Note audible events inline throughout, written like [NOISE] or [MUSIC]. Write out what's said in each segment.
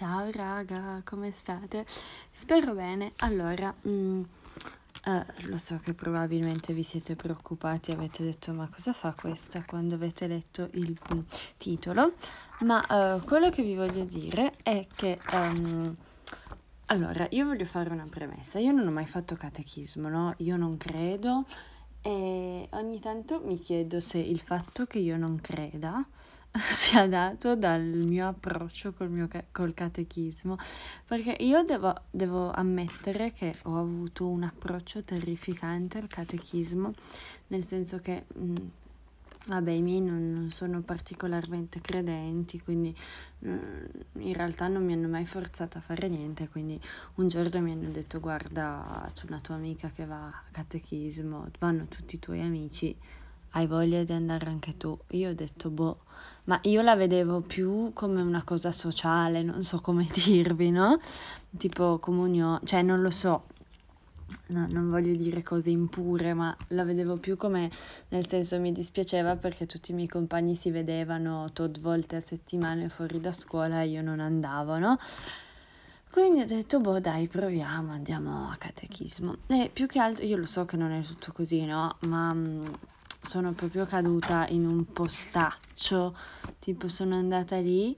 Ciao raga, come state? Spero bene. Allora, mm, eh, lo so che probabilmente vi siete preoccupati, avete detto ma cosa fa questa quando avete letto il mm, titolo, ma eh, quello che vi voglio dire è che... ehm, allora, io voglio fare una premessa. Io non ho mai fatto catechismo, no? Io non credo e ogni tanto mi chiedo se il fatto che io non creda [LAUGHS] sia dato dal mio approccio col, mio col catechismo, perché io devo, devo ammettere che ho avuto un approccio terrificante al catechismo, nel senso che... Mh, Vabbè, i miei non, sono particolarmente credenti, quindi mm, in realtà non mi hanno mai forzato a fare niente, quindi un giorno mi hanno detto guarda, c'è una tua amica che va a catechismo, vanno tutti i tuoi amici, hai voglia di andare anche tu? Io ho detto boh, ma io la vedevo più come una cosa sociale, non so come [LAUGHS] dirvi, no? Tipo comunione, cioè non lo so, no, non voglio dire cose impure, ma la vedevo più come, nel senso mi dispiaceva perché tutti i miei compagni si vedevano tot volte a settimana fuori da scuola e io non andavo, no? Quindi ho detto, boh, dai, proviamo, andiamo a catechismo. E più che altro, io lo so che non è tutto così, no? Ma mh, mm, sono proprio caduta in un postaccio, tipo sono andata lì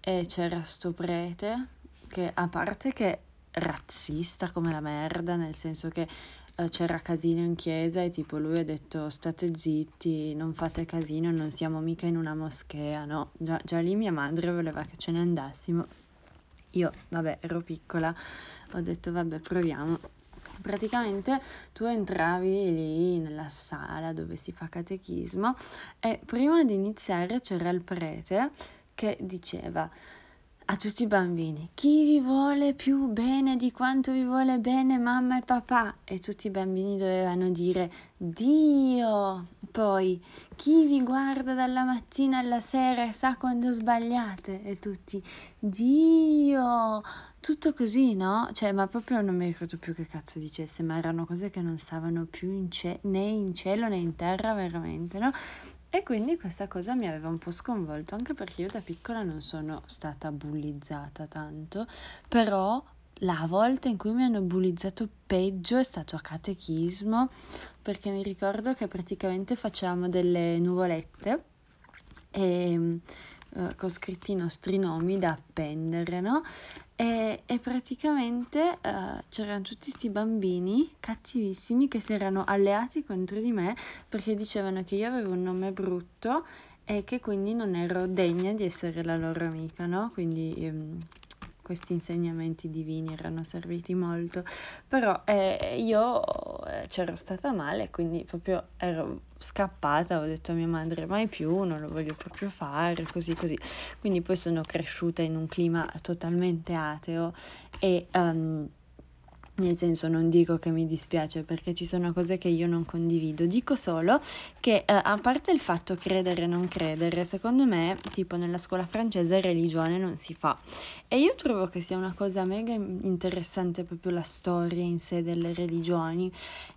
e c'era sto prete che a parte che razzista come la merda, nel senso che eh, c'era casino in chiesa e tipo lui ha detto state zitti, non fate casino, non siamo mica in una moschea, no? Già, già lì mia madre voleva che ce ne andassimo. Io, vabbè, ero piccola, ho detto vabbè, proviamo. Praticamente tu entravi lì nella sala dove si fa catechismo e prima di iniziare c'era il prete che diceva a tutti i bambini, chi vi vuole più bene di quanto vi vuole bene mamma e papà? E tutti i bambini dovevano dire Dio. Poi, chi vi guarda dalla mattina alla sera e sa quando sbagliate? E tutti Dio. Tutto così, no? Cioè, ma proprio non mi ricordo più che cazzo dicesse, ma erano cose che non stavano più in ce- né in cielo né in terra, veramente, no? E quindi questa cosa mi aveva un po' sconvolto, anche perché io da piccola non sono stata bullizzata tanto, però la volta in cui mi hanno bullizzato peggio è stato a catechismo, perché mi ricordo che praticamente facevamo delle nuvolette e eh, con scritti i nostri nomi da appendere, no? E, e praticamente uh, c'erano tutti questi bambini cattivissimi che si erano alleati contro di me perché dicevano che io avevo un nome brutto e che quindi non ero degna di essere la loro amica, no? Quindi um, questi insegnamenti divini erano serviti molto, però eh, io eh, c'ero stata male, quindi proprio ero scappata, ho detto a mia madre mai più, non lo voglio proprio fare, così così. Quindi poi sono cresciuta in un clima totalmente ateo e... Um, nel senso non dico che mi dispiace perché ci sono cose che io non condivido, dico solo che eh, a parte il fatto credere o non credere, secondo me tipo nella scuola francese religione non si fa e io trovo che sia una cosa mega interessante proprio la storia in sé delle religioni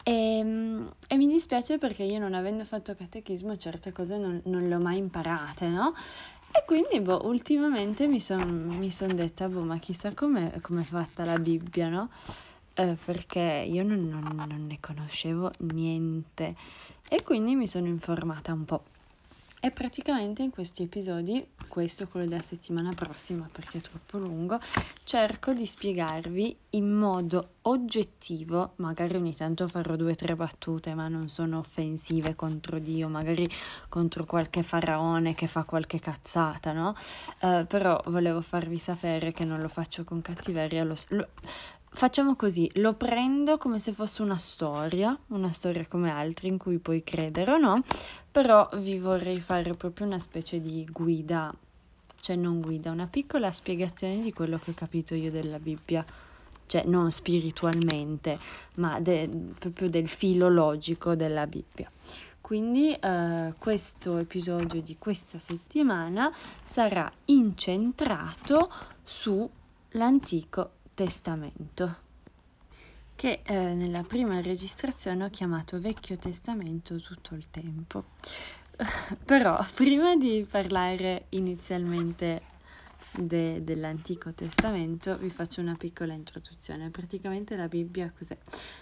e, mm, e mi dispiace perché io non avendo fatto catechismo certe cose non, non le ho mai imparate, no? E quindi, boh, ultimamente mi sono son detta, boh, ma chissà come è fatta la Bibbia, no? Eh, perché io non, non, non ne conoscevo niente e quindi mi sono informata un po'. E praticamente in questi episodi, questo quello della settimana prossima perché è troppo lungo, cerco di spiegarvi in modo oggettivo, magari ogni tanto farò due o tre battute, ma non sono offensive contro Dio, magari contro qualche faraone che fa qualche cazzata, no? Uh, però volevo farvi sapere che non lo faccio con cattiveria, lo, lo, Facciamo così, lo prendo come se fosse una storia, una storia come altre in cui puoi credere o no, però vi vorrei fare proprio una specie di guida, cioè non guida, una piccola spiegazione di quello che ho capito io della Bibbia, cioè non spiritualmente, ma de- proprio del filo logico della Bibbia. Quindi eh, questo episodio di questa settimana sarà incentrato sull'Antico Testamento, che eh, nella prima registrazione ho chiamato Vecchio Testamento tutto il tempo. [LAUGHS] Però prima di parlare inizialmente de- dell'Antico Testamento, vi faccio una piccola introduzione. Praticamente la Bibbia cos'è?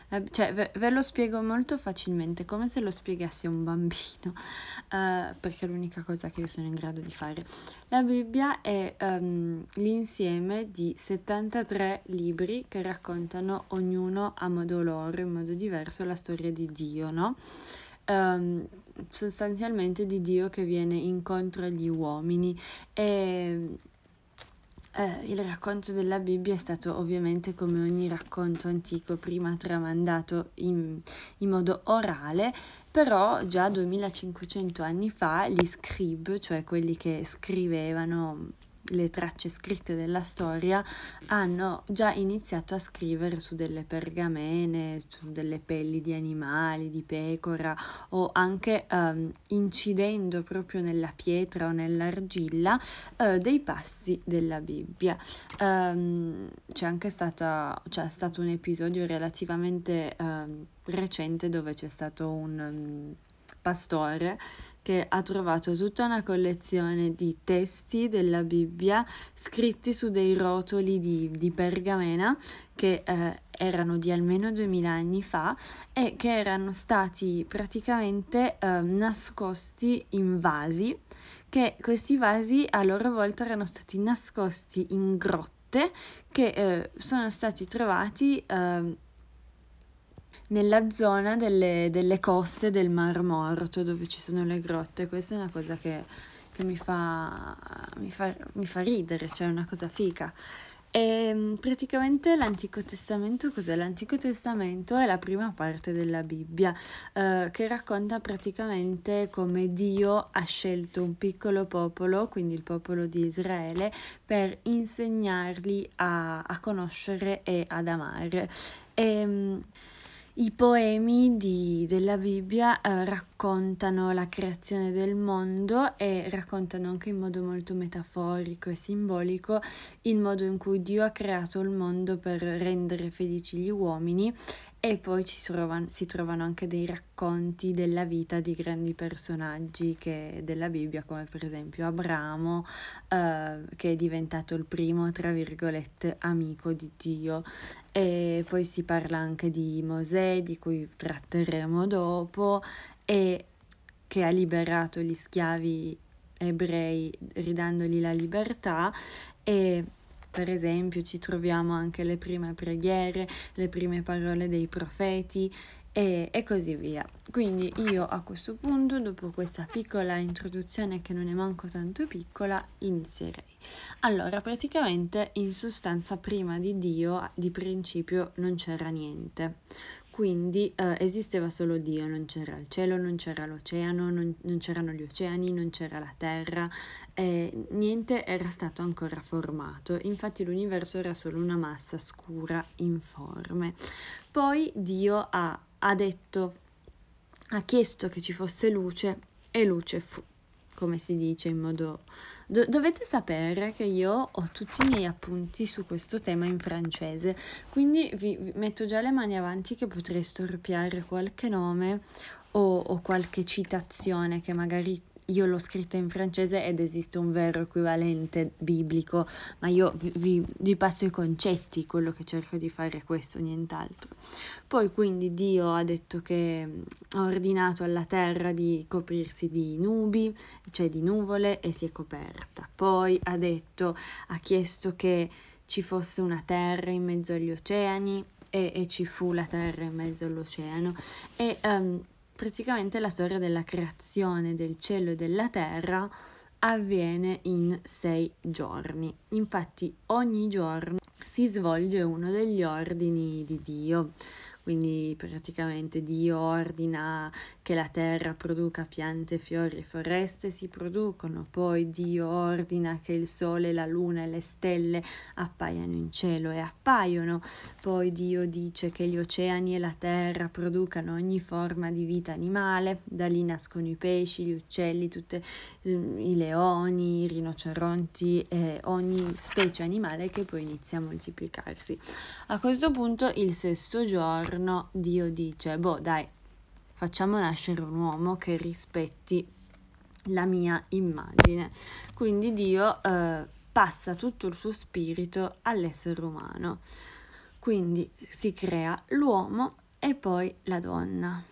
La, cioè, ve-, ve, lo spiego molto facilmente, come se lo spiegassi a un bambino, uh, [LAUGHS] perché è l'unica cosa che io sono in grado di fare. La Bibbia è um, l'insieme di 73 libri che raccontano ognuno a modo loro, in modo diverso, la storia di Dio, no? Um, sostanzialmente di Dio che viene incontro agli uomini e eh, il racconto della Bibbia è stato ovviamente come ogni racconto antico prima tramandato in, in modo orale, però già 2500 anni fa gli scrib, cioè quelli che scrivevano le tracce scritte della storia hanno già iniziato a scrivere su delle pergamene, su delle pelli di animali, di pecora o anche um, incidendo proprio nella pietra o nell'argilla uh, dei passi della Bibbia. Um, c'è anche stata, c'è stato un episodio relativamente um, recente dove c'è stato un pastore che ha trovato tutta una collezione di testi della Bibbia scritti su dei rotoli di, di pergamena che eh, erano di almeno 2000 anni fa e che erano stati praticamente eh, nascosti in vasi, che questi vasi a loro volta erano stati nascosti in grotte che eh, sono stati trovati ehm, nella zona delle, delle, coste del Mar Morto dove ci sono le grotte. Questa è una cosa che, che mi, fa, mi, fa, mi, fa, ridere, cioè è una cosa fica. E ehm, praticamente l'Antico Testamento cos'è? L'Antico Testamento è la prima parte della Bibbia eh, che racconta praticamente come Dio ha scelto un piccolo popolo, quindi il popolo di Israele, per insegnarli a, a conoscere e ad amare. E, ehm, i poemi di, della Bibbia eh, raccontano la creazione del mondo e raccontano anche in modo molto metaforico e simbolico il modo in cui Dio ha creato il mondo per rendere felici gli uomini e poi ci trovano, si trovano anche dei racconti della vita di grandi personaggi che, della Bibbia, come per esempio Abramo, eh, che è diventato il primo, tra virgolette, amico di Dio. E poi si parla anche di Mosè, di cui tratteremo dopo, e che ha liberato gli schiavi ebrei ridandogli la libertà. E per esempio ci troviamo anche le prime preghiere, le prime parole dei profeti e, e, così via. Quindi io a questo punto, dopo questa piccola introduzione che non è manco tanto piccola, inizierei. Allora, praticamente in sostanza prima di Dio, di principio, non c'era niente. Quindi eh, esisteva solo Dio, non c'era il cielo, non c'era l'oceano, non, non c'erano gli oceani, non c'era la terra, eh, niente era stato ancora formato, infatti l'universo era solo una massa scura, informe. Poi Dio ha, ha detto, ha chiesto che ci fosse luce e luce fu come si dice in modo... Do- dovete sapere che io ho tutti i miei appunti su questo tema in francese, quindi vi, vi metto già le mani avanti che potrei storpiare qualche nome o, o qualche citazione che magari io l'ho scritta in francese ed esiste un vero equivalente biblico, ma io vi, vi, vi, passo i concetti, quello che cerco di fare è questo, nient'altro. Poi quindi Dio ha detto che mm, ha ordinato alla terra di coprirsi di nubi, cioè di nuvole, e si è coperta. Poi ha detto, ha chiesto che ci fosse una terra in mezzo agli oceani e, e ci fu la terra in mezzo all'oceano. E um, praticamente la storia della creazione del cielo e della terra avviene in sei giorni. Infatti ogni giorno si svolge uno degli ordini di Dio quindi praticamente Dio ordina che la terra produca piante, fiori e foreste si producono, poi Dio ordina che il sole, la luna e le stelle appaiano in cielo e appaiono, poi Dio dice che gli oceani e la terra producano ogni forma di vita animale, da lì nascono i pesci, gli uccelli, tutti mm, i leoni, i rinoceronti e ogni specie animale che poi inizia a moltiplicarsi. A questo punto il sesto giorno giorno Dio dice, boh dai, facciamo nascere un uomo che rispetti la mia immagine. Quindi Dio eh, passa tutto il suo spirito all'essere umano. Quindi si crea l'uomo e poi la donna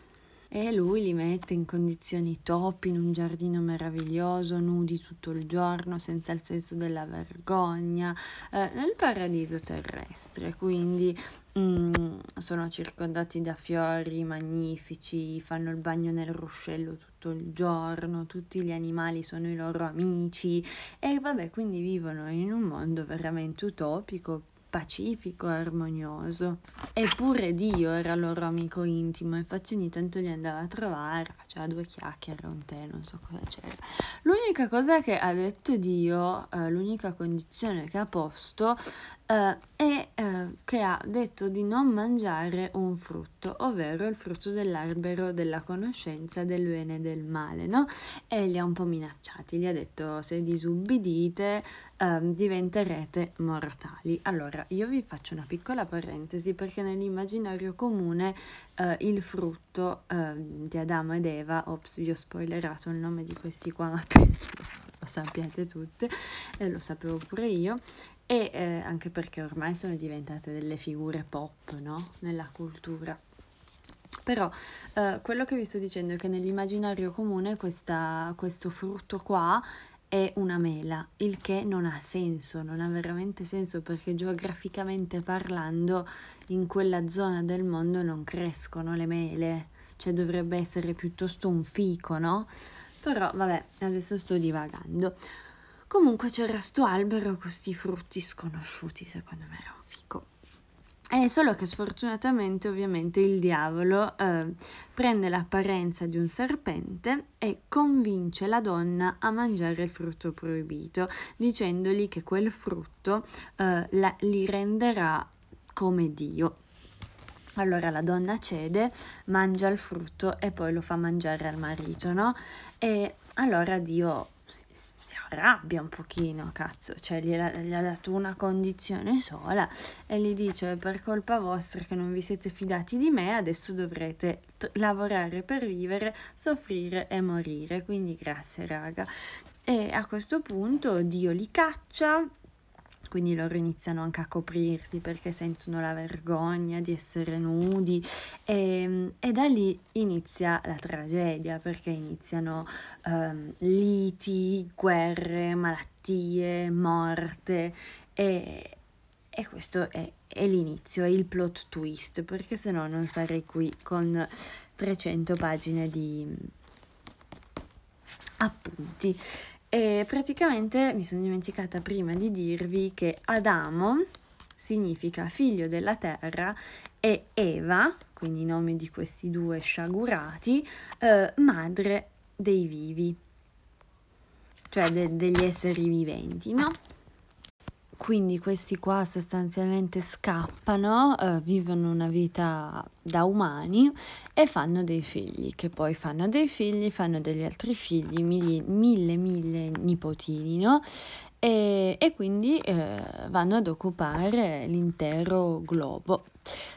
e lui li mette in condizioni top in un giardino meraviglioso, nudi tutto il giorno, senza il senso della vergogna, eh, nel paradiso terrestre, quindi mm, sono circondati da fiori magnifici, fanno il bagno nel ruscello tutto il giorno, tutti gli animali sono i loro amici. E vabbè, quindi vivono in un mondo veramente utopico pacifico e armonioso. Eppure Dio era loro amico intimo, infatti ogni tanto li andava a trovare, faceva due chiacchiere, un tè, non so cosa c'era. L'unica cosa che ha detto Dio, eh, l'unica condizione che ha posto Uh, e uh, che ha detto di non mangiare un frutto, ovvero il frutto dell'albero della conoscenza del bene e del male, no? E li ha un po' minacciati, gli ha detto se disubbidite uh, diventerete mortali. Allora, io vi faccio una piccola parentesi perché nell'immaginario comune il frutto ehm, di Adamo ed Eva, ops, vi ho spoilerato il nome di questi qua, [LAUGHS] ma penso lo sappiate tutte, e lo sapevo pure io, e eh, anche perché ormai sono diventate delle figure pop no? nella cultura. Però eh, quello che vi sto dicendo è che nell'immaginario comune questa, questo frutto qua è una mela, il che non ha senso, non ha veramente senso perché geograficamente parlando in quella zona del mondo non crescono le mele, cioè dovrebbe essere piuttosto un fico, no? Però vabbè, adesso sto divagando. Comunque c'era sto albero con questi frutti sconosciuti, secondo me. È solo che sfortunatamente ovviamente il diavolo eh, prende l'apparenza di un serpente e convince la donna a mangiare il frutto proibito, dicendogli che quel frutto eh, la, li renderà come Dio. Allora la donna cede, mangia il frutto e poi lo fa mangiare al marito, no? E allora Dio si arrabbia un pochino, cazzo, cioè gli ha, gli ha, dato una condizione sola e gli dice per colpa vostra che non vi siete fidati di me, adesso dovrete t- lavorare per vivere, soffrire e morire, quindi grazie raga. E a questo punto Dio li caccia, quindi loro iniziano anche a coprirsi perché sentono la vergogna di essere nudi e, e da lì inizia la tragedia perché iniziano um, liti, guerre, malattie, morte e, e questo è, è, l'inizio, è il plot twist perché se no non sarei qui con 300 pagine di appunti. E praticamente mi sono dimenticata prima di dirvi che Adamo significa figlio della terra e Eva, quindi i nomi di questi due sciagurati, eh, madre dei vivi, cioè de- degli esseri viventi, no? Quindi questi qua sostanzialmente scappano, eh, vivono una vita da umani e fanno dei figli, che poi fanno dei figli, fanno degli altri figli, mille, mille, mille nipotini, no? E, e quindi eh, vanno ad occupare l'intero globo.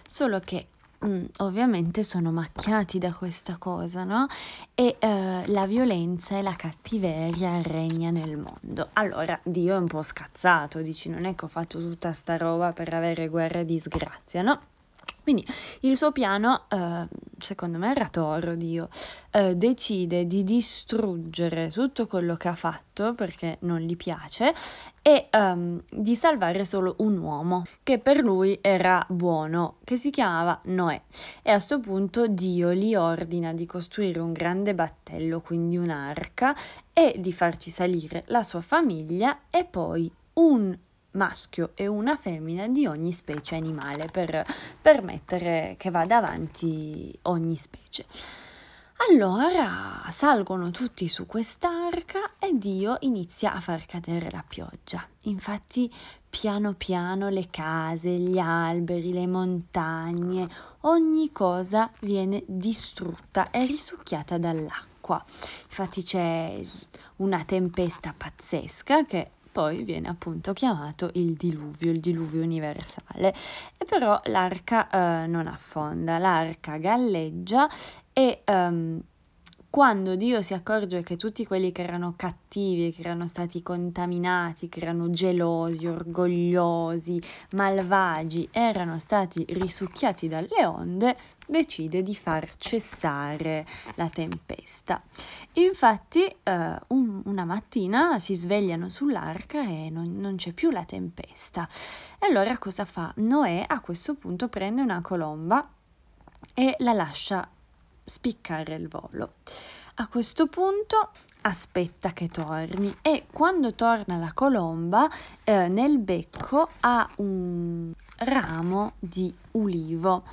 Solo che Mm, ovviamente sono macchiati da questa cosa, no? E eh, la violenza e la cattiveria regna nel mondo. Allora, Dio è un po' scazzato, dici, non è che ho fatto tutta sta roba per avere guerra e disgrazia, no? Quindi il suo piano, eh, secondo me era toro Dio, eh, decide di distruggere tutto quello che ha fatto perché non gli piace e um, di salvare solo un uomo che per lui era buono, che si chiamava Noè. E a questo punto Dio gli ordina di costruire un grande battello, quindi un'arca, e di farci salire la sua famiglia e poi un maschio e una femmina di ogni specie animale per permettere che vada avanti ogni specie. Allora salgono tutti su quest'arca e Dio inizia a far cadere la pioggia. Infatti piano piano le case, gli alberi, le montagne, ogni cosa viene distrutta e risucchiata dall'acqua. Infatti c'è una tempesta pazzesca che poi viene appunto chiamato il diluvio, il diluvio universale. E però l'arca eh, non affonda, l'arca galleggia e um, quando Dio si accorge che tutti quelli che erano cattivi, che erano stati contaminati, che erano gelosi, orgogliosi, malvagi, erano stati risucchiati dalle onde, decide di far cessare la tempesta. Infatti eh, un, una mattina si svegliano sull'arca e non, non c'è più la tempesta. E allora cosa fa? Noè a questo punto prende una colomba e la lascia spiccare il volo. A questo punto aspetta che torni e quando torna la colomba eh, nel becco ha un ramo di ulivo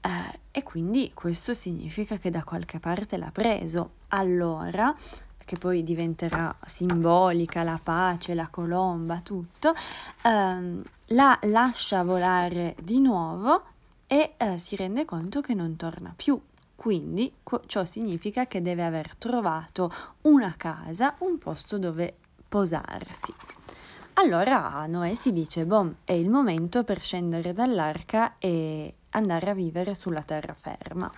eh, e quindi questo significa che da qualche parte l'ha preso. Allora, che poi diventerà simbolica la pace, la colomba, tutto, ehm, la lascia volare di nuovo e eh, si rende conto che non torna più quindi ciò significa che deve aver trovato una casa, un posto dove posarsi. Allora Noè si dice, boh, è il momento per scendere dall'arca e andare a vivere sulla terraferma.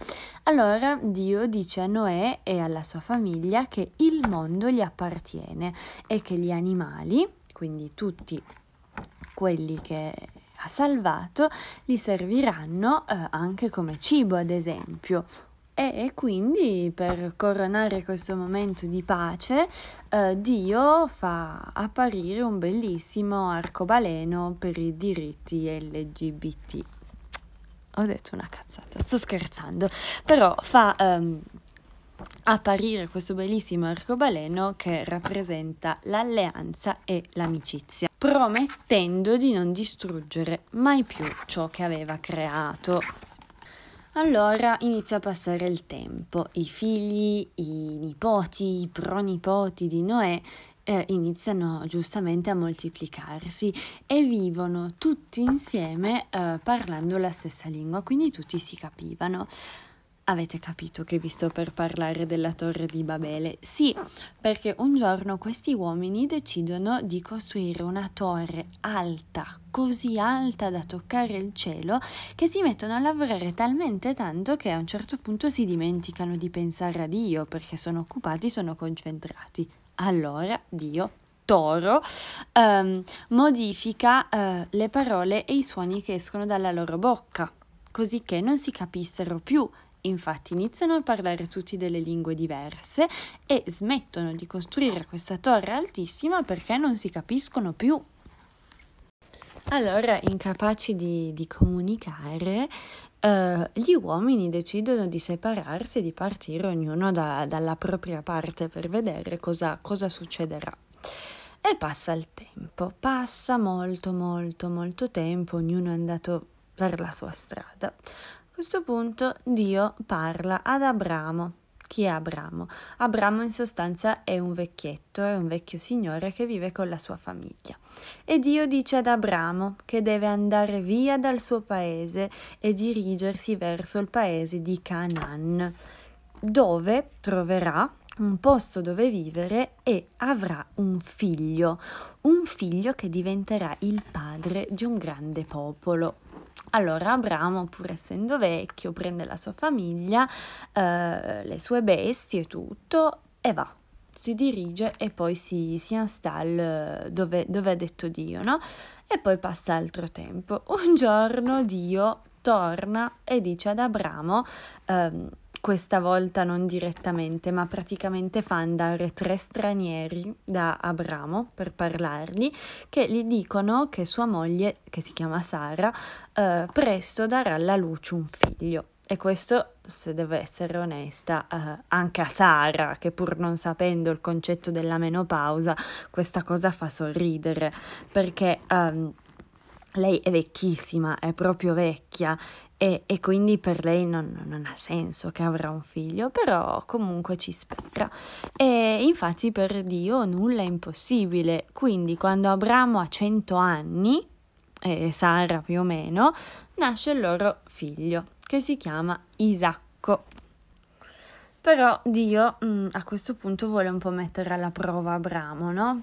Allora Dio dice a Noè e alla sua famiglia che il mondo gli appartiene e che gli animali, quindi tutti quelli che ha salvato, gli serviranno eh, anche come cibo, ad esempio, e quindi per coronare questo momento di pace, eh, Dio fa apparire un bellissimo arcobaleno per i diritti LGBT. Ho detto una cazzata, sto scherzando, però fa um, apparire questo bellissimo arcobaleno che rappresenta l'alleanza e l'amicizia, promettendo di non distruggere mai più ciò che aveva creato. Allora inizia a passare il tempo, i figli, i nipoti, i pronipoti di Noè eh, iniziano giustamente a moltiplicarsi e vivono tutti insieme eh, parlando la stessa lingua, quindi tutti si capivano. Avete capito che vi sto per parlare della torre di Babele? Sì, perché un giorno questi uomini decidono di costruire una torre alta, così alta da toccare il cielo, che si mettono a lavorare talmente tanto che a un certo punto si dimenticano di pensare a Dio perché sono occupati, sono concentrati. Allora Dio toro um, modifica uh, le parole e i suoni che escono dalla loro bocca, così che non si capissero più Infatti iniziano a parlare tutti delle lingue diverse e smettono di costruire questa torre altissima perché non si capiscono più. Allora, incapaci di, di comunicare, eh, gli uomini decidono di separarsi e di partire ognuno da, dalla propria parte per vedere cosa, cosa succederà. E passa il tempo, passa molto molto molto tempo, ognuno è andato per la sua strada questo punto Dio parla ad Abramo. Chi è Abramo? Abramo in sostanza è un vecchietto, è un vecchio signore che vive con la sua famiglia. E Dio dice ad Abramo che deve andare via dal suo paese e dirigersi verso il paese di Canaan, dove troverà un posto dove vivere e avrà un figlio, un figlio che diventerà il padre di un grande popolo. Allora Abramo, pur essendo vecchio, prende la sua famiglia, eh, le sue bestie tutto e va. Si dirige e poi si, si installa dove, dove ha detto Dio, no? E poi passa altro tempo. Un giorno Dio torna e dice ad Abramo, ehm, questa volta non direttamente, ma praticamente fa andare tre stranieri da Abramo per parlargli, che gli dicono che sua moglie, che si chiama Sara, eh, presto darà alla luce un figlio. E questo, se devo essere onesta, eh, anche a Sara, che pur non sapendo il concetto della menopausa, questa cosa fa sorridere, perché... Um, lei è vecchissima, è proprio vecchia e, e quindi per lei non, non, ha senso che avrà un figlio, però comunque ci spera. E infatti per Dio nulla è impossibile, quindi quando Abramo ha 100 anni, e Sara più o meno, nasce il loro figlio, che si chiama Isacco. Però Dio mh, mm, a questo punto vuole un po' mettere alla prova Abramo, no?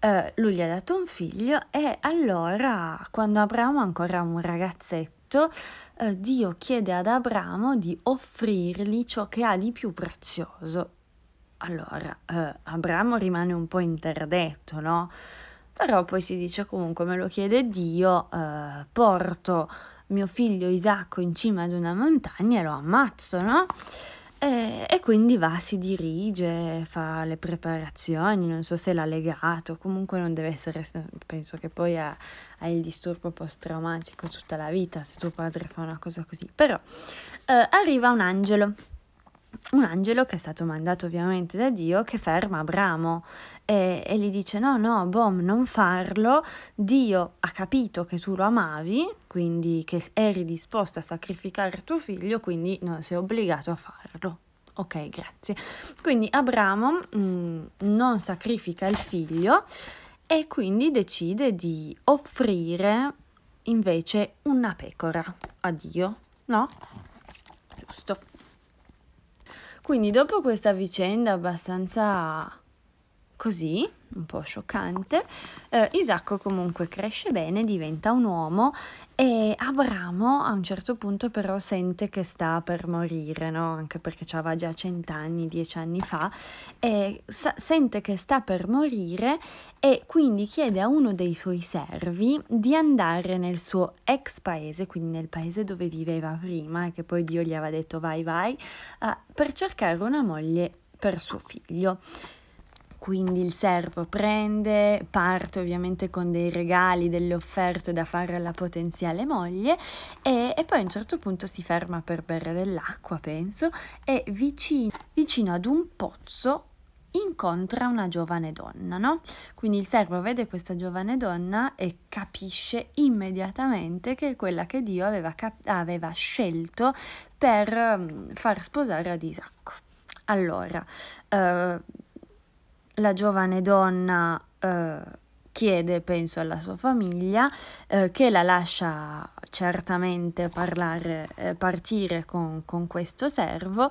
Uh, lui gli ha dato un figlio e allora, quando Abramo ancora un ragazzetto, letto, eh, Dio chiede ad Abramo di offrirgli ciò che ha di più prezioso. Allora, eh, Abramo rimane un po' interdetto, no? Però poi si dice comunque me lo chiede Dio, eh, porto mio figlio Isacco in cima ad una montagna e lo ammazzo, no? E, e, quindi va, si dirige, fa le preparazioni, non so se l'ha legato, comunque non deve essere, penso che poi ha, ha il disturbo post-traumatico tutta la vita se tuo padre fa una cosa così. Però eh, arriva un angelo un angelo che è stato mandato ovviamente da Dio che ferma Abramo e, e, gli dice no, no, Bom, non farlo, Dio ha capito che tu lo amavi, quindi che eri disposto a sacrificare tuo figlio, quindi non sei obbligato a farlo. Ok, grazie. Quindi Abramo mh, mm, non sacrifica il figlio e quindi decide di offrire invece una pecora a Dio, no? Giusto. Quindi dopo questa vicenda abbastanza così, un po' scioccante, eh, Isacco comunque cresce bene, diventa un uomo e Abramo a un certo punto però sente che sta per morire, no? anche perché aveva già cent'anni, dieci anni fa, e sa- sente che sta per morire e quindi chiede a uno dei suoi servi di andare nel suo ex paese, quindi nel paese dove viveva prima e che poi Dio gli aveva detto vai vai, uh, per cercare una moglie per suo figlio. Quindi il servo prende, parte ovviamente con dei regali, delle offerte da fare alla potenziale moglie e, e poi a un certo punto si ferma per bere dell'acqua, penso, e vicino, vicino ad un pozzo incontra una giovane donna, no? Quindi il servo vede questa giovane donna e capisce immediatamente che è quella che Dio aveva, cap- aveva scelto per um, far sposare ad Isacco. Allora, uh, la giovane donna eh, chiede, penso, alla sua famiglia eh, che la lascia certamente parlare, eh, partire con, con questo servo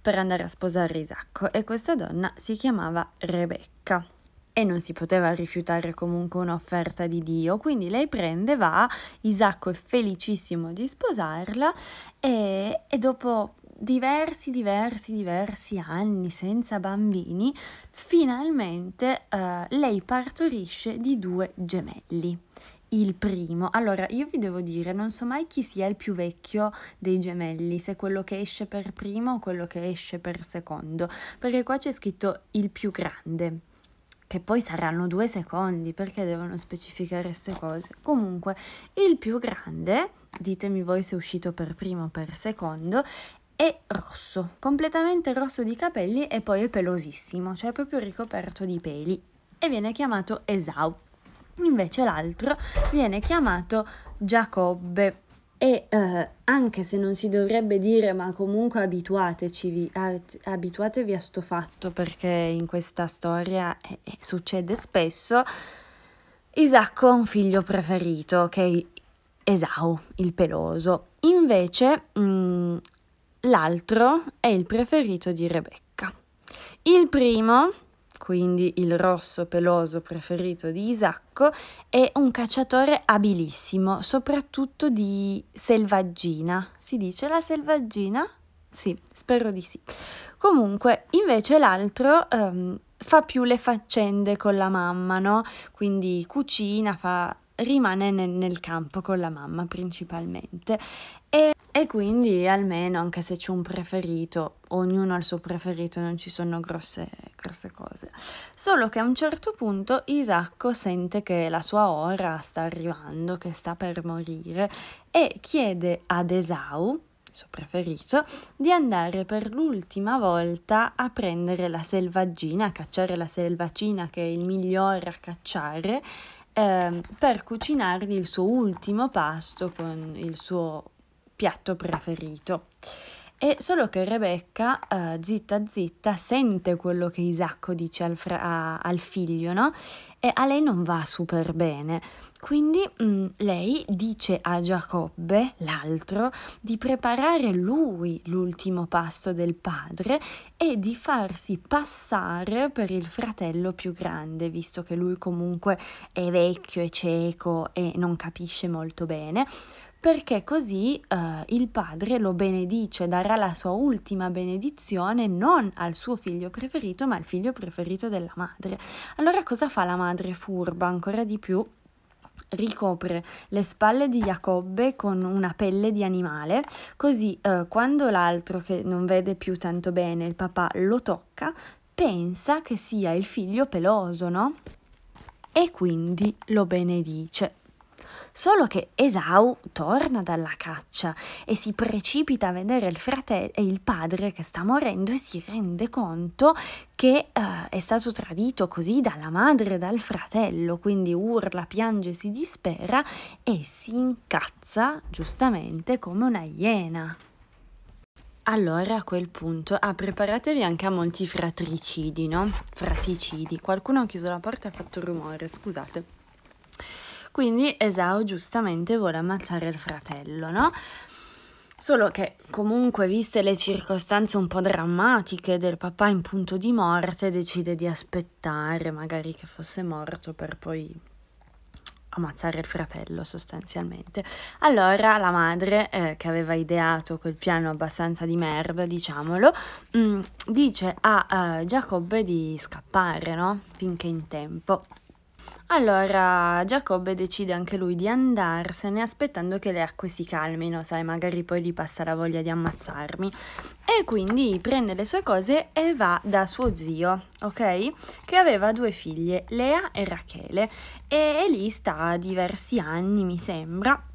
per andare a sposare Isacco e questa donna si chiamava Rebecca e non si poteva rifiutare comunque un'offerta di Dio, quindi lei prende, va, Isacco è felicissimo di sposarla e, e dopo diversi, diversi, diversi anni senza bambini, finalmente uh, lei partorisce di due gemelli. Il primo, allora io vi devo dire, non so mai chi sia il più vecchio dei gemelli, se quello che esce per primo o quello che esce per secondo, perché qua c'è scritto il più grande che poi saranno due secondi perché devono specificare queste cose. Comunque, il più grande, ditemi voi se è uscito per primo o per secondo, è rosso, completamente rosso di capelli e poi è pelosissimo, cioè proprio ricoperto di peli e viene chiamato Esau. Invece l'altro viene chiamato Giacobbe e eh, anche se non si dovrebbe dire ma comunque abituateci, abituatevi a sto fatto perché in questa storia eh, eh, succede spesso, Isacco ha un figlio preferito che è Esau, il peloso. Invece mh, mm, L'altro è il preferito di Rebecca. Il primo, quindi il rosso peloso preferito di Isacco, è un cacciatore abilissimo, soprattutto di selvaggina. Si dice la selvaggina? Sì, spero di sì. Comunque, invece l'altro um, fa più le faccende con la mamma, no? Quindi cucina, fa rimane nel, nel, campo con la mamma principalmente e, e, quindi almeno anche se c'è un preferito, ognuno ha il suo preferito, non ci sono grosse, grosse cose. Solo che a un certo punto Isacco sente che la sua ora sta arrivando, che sta per morire e chiede ad Esau, suo preferito, di andare per l'ultima volta a prendere la selvaggina, a cacciare la selvaggina che è il migliore a cacciare eh, per cucinargli il suo ultimo pasto con il suo piatto preferito. E solo che Rebecca, uh, zitta zitta, sente quello che Isacco dice al, fra- a- al figlio, no? E a lei non va super bene. Quindi mh, mm, lei dice a Giacobbe, l'altro, di preparare lui l'ultimo pasto del padre e di farsi passare per il fratello più grande, visto che lui comunque è vecchio e cieco e non capisce molto bene perché così eh, il padre lo benedice, darà la sua ultima benedizione non al suo figlio preferito, ma al figlio preferito della madre. Allora cosa fa la madre furba ancora di più? ricopre le spalle di Giacobbe con una pelle di animale, così eh, quando l'altro che non vede più tanto bene, il papà, lo tocca, pensa che sia il figlio peloso, no? E quindi lo benedice. Solo che Esau torna dalla caccia e si precipita a vedere il fratello e il padre che sta morendo e si rende conto che uh, è stato tradito così dalla madre e dal fratello, quindi urla, piange, si dispera e si incazza giustamente come una iena. Allora a quel punto, ah, preparatevi anche a molti fratricidi, no? Fraticidi. Qualcuno ha chiuso la porta e ha fatto rumore, scusate. Quindi Esau giustamente vuole ammazzare il fratello, no? Solo che comunque, viste le circostanze un po' drammatiche del papà in punto di morte, decide di aspettare magari che fosse morto per poi ammazzare il fratello sostanzialmente. Allora la madre, eh, che aveva ideato quel piano abbastanza di merda, diciamolo, mh, mm, dice a uh, Giacobbe di scappare, no? Finché in tempo. Allora Giacobbe decide anche lui di andarsene aspettando che le acque si calmino, sai, magari poi gli passa la voglia di ammazzarmi. E quindi prende le sue cose e va da suo zio, ok? Che aveva due figlie, Lea e Rachele, e lì sta diversi anni, mi sembra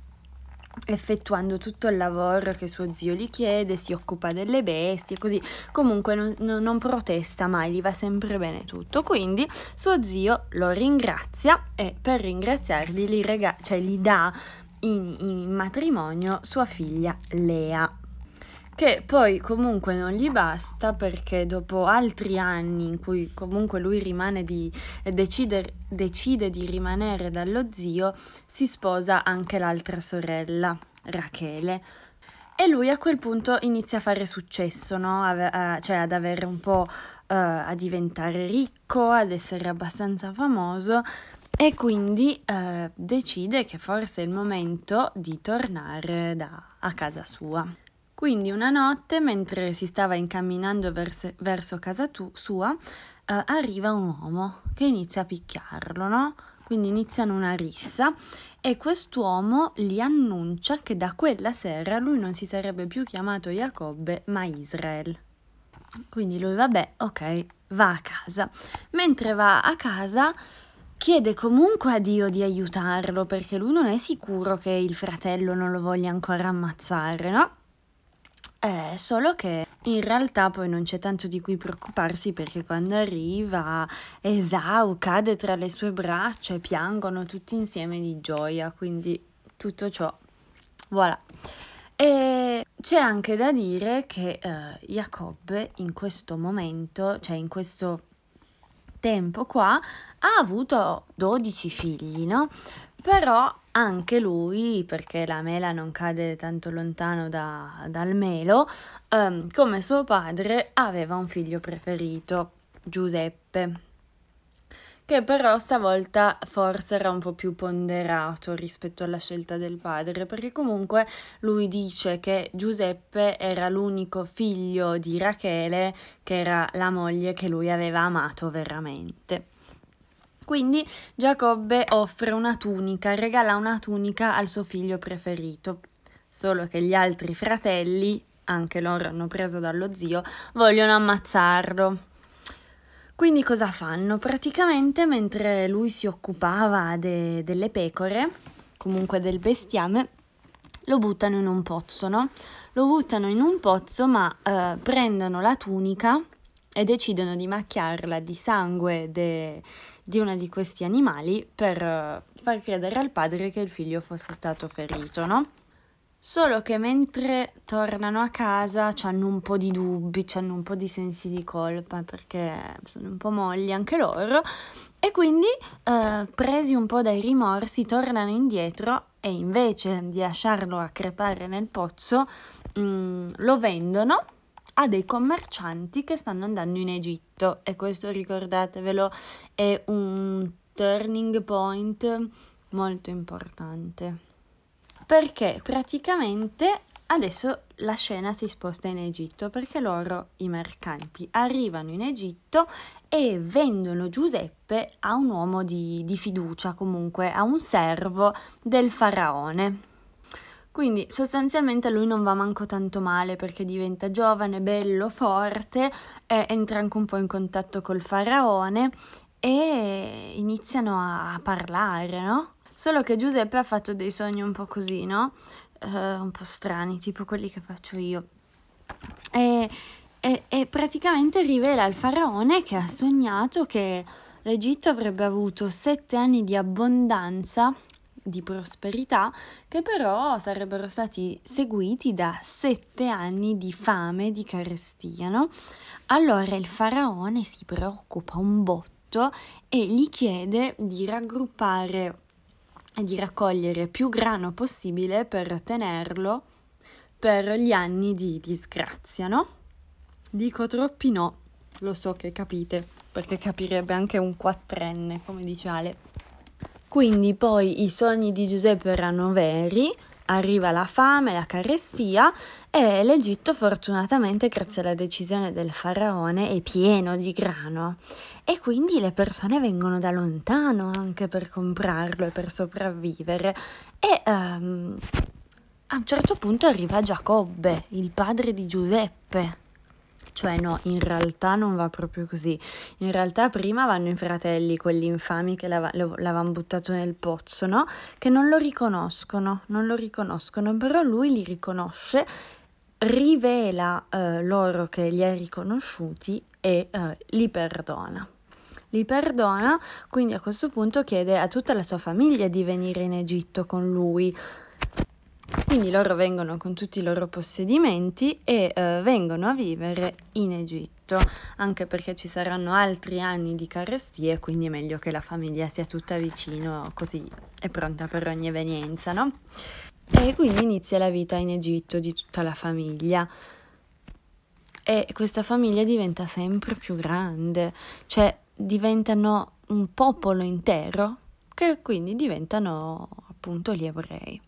effettuando tutto il lavoro che suo zio gli chiede, si occupa delle bestie, così comunque non, non, protesta mai, gli va sempre bene tutto. Quindi suo zio lo ringrazia e per ringraziarli gli, rega- cioè, gli dà in, in matrimonio sua figlia Lea che poi comunque non gli basta perché dopo altri anni in cui comunque lui rimane di, decide, decide di rimanere dallo zio, si sposa anche l'altra sorella, Rachele. E lui a quel punto inizia a fare successo, no? a, a, cioè ad avere un po' uh, a diventare ricco, ad essere abbastanza famoso e quindi uh, decide che forse è il momento di tornare da, a casa sua. Quindi una notte, mentre si stava incamminando verso, verso casa tu, sua, eh, arriva un uomo che inizia a picchiarlo, no? Quindi iniziano una rissa e quest'uomo gli annuncia che da quella sera lui non si sarebbe più chiamato Giacobbe ma Israel. Quindi lui, vabbè, ok, va a casa. Mentre va a casa chiede comunque a Dio di aiutarlo perché lui non è sicuro che il fratello non lo voglia ancora ammazzare, no? Eh, solo che in realtà poi non c'è tanto di cui preoccuparsi perché quando arriva Esau cade tra le sue braccia e piangono tutti insieme di gioia, quindi tutto ciò, voilà. E c'è anche da dire che eh, Giacobbe in questo momento, cioè in questo tempo qua, ha avuto 12 figli, no? Però anche lui, perché la mela non cade tanto lontano da, dal melo, um, come suo padre aveva un figlio preferito, Giuseppe, che però stavolta forse era un po' più ponderato rispetto alla scelta del padre, perché comunque lui dice che Giuseppe era l'unico figlio di Rachele, che era la moglie che lui aveva amato veramente. Quindi Giacobbe offre una tunica, regala una tunica al suo figlio preferito. Solo che gli altri fratelli, anche loro hanno preso dallo zio, vogliono ammazzarlo. Quindi cosa fanno? Praticamente mentre lui si occupava de- delle pecore, comunque del bestiame, lo buttano in un pozzo, no? Lo buttano in un pozzo ma eh, prendono la tunica e decidono di macchiarla di sangue de- di uno di questi animali per uh, far credere al padre che il figlio fosse stato ferito, no? Solo che mentre tornano a casa hanno un po' di dubbi, hanno un po' di sensi di colpa perché sono un po' mogli anche loro e quindi uh, presi un po' dai rimorsi tornano indietro e invece di lasciarlo a crepare nel pozzo um, lo vendono a dei commercianti che stanno andando in Egitto e questo ricordatevelo è un turning point molto importante. perché praticamente adesso la scena si sposta in Egitto perché loro, i mercanti, arrivano in Egitto e vendono Giuseppe a un uomo di, di fiducia, comunque a un servo del faraone. Quindi sostanzialmente lui non va manco tanto male perché diventa giovane, bello, forte, entra anche un po' in contatto col faraone e iniziano a parlare, no? Solo che Giuseppe ha fatto dei sogni un po' così, no? Uh, un po' strani, tipo quelli che faccio io. E, e, e praticamente rivela al faraone che ha sognato che l'Egitto avrebbe avuto sette anni di abbondanza di prosperità che però sarebbero stati seguiti da sette anni di fame, di carestia. No? Allora il faraone si preoccupa un botto e gli chiede di raggruppare e di raccogliere più grano possibile per tenerlo per gli anni di disgrazia, no? Dico troppi no, lo so che capite, perché capirebbe anche un quattrenne, come dice Ale. Quindi poi i sogni di Giuseppe erano veri, arriva la fame, la carestia e l'Egitto fortunatamente grazie alla decisione del faraone è pieno di grano. E quindi le persone vengono da lontano anche per comprarlo e per sopravvivere. E um, a un certo punto arriva Giacobbe, il padre di Giuseppe cioè no, in realtà non va proprio così. In realtà prima vanno i fratelli, quelli infami che l'avevano buttato nel pozzo, no? Che non lo riconoscono, non lo riconoscono, però lui li riconosce, rivela eh, loro che li ha riconosciuti e eh, li perdona li perdona, quindi a questo punto chiede a tutta la sua famiglia di venire in Egitto con lui. Quindi loro vengono con tutti i loro possedimenti e eh, vengono a vivere in Egitto, anche perché ci saranno altri anni di carestie, quindi è meglio che la famiglia sia tutta vicino, così è pronta per ogni evenienza, no? E quindi inizia la vita in Egitto di tutta la famiglia. E questa famiglia diventa sempre più grande, cioè diventano un popolo intero, che quindi diventano appunto gli ebrei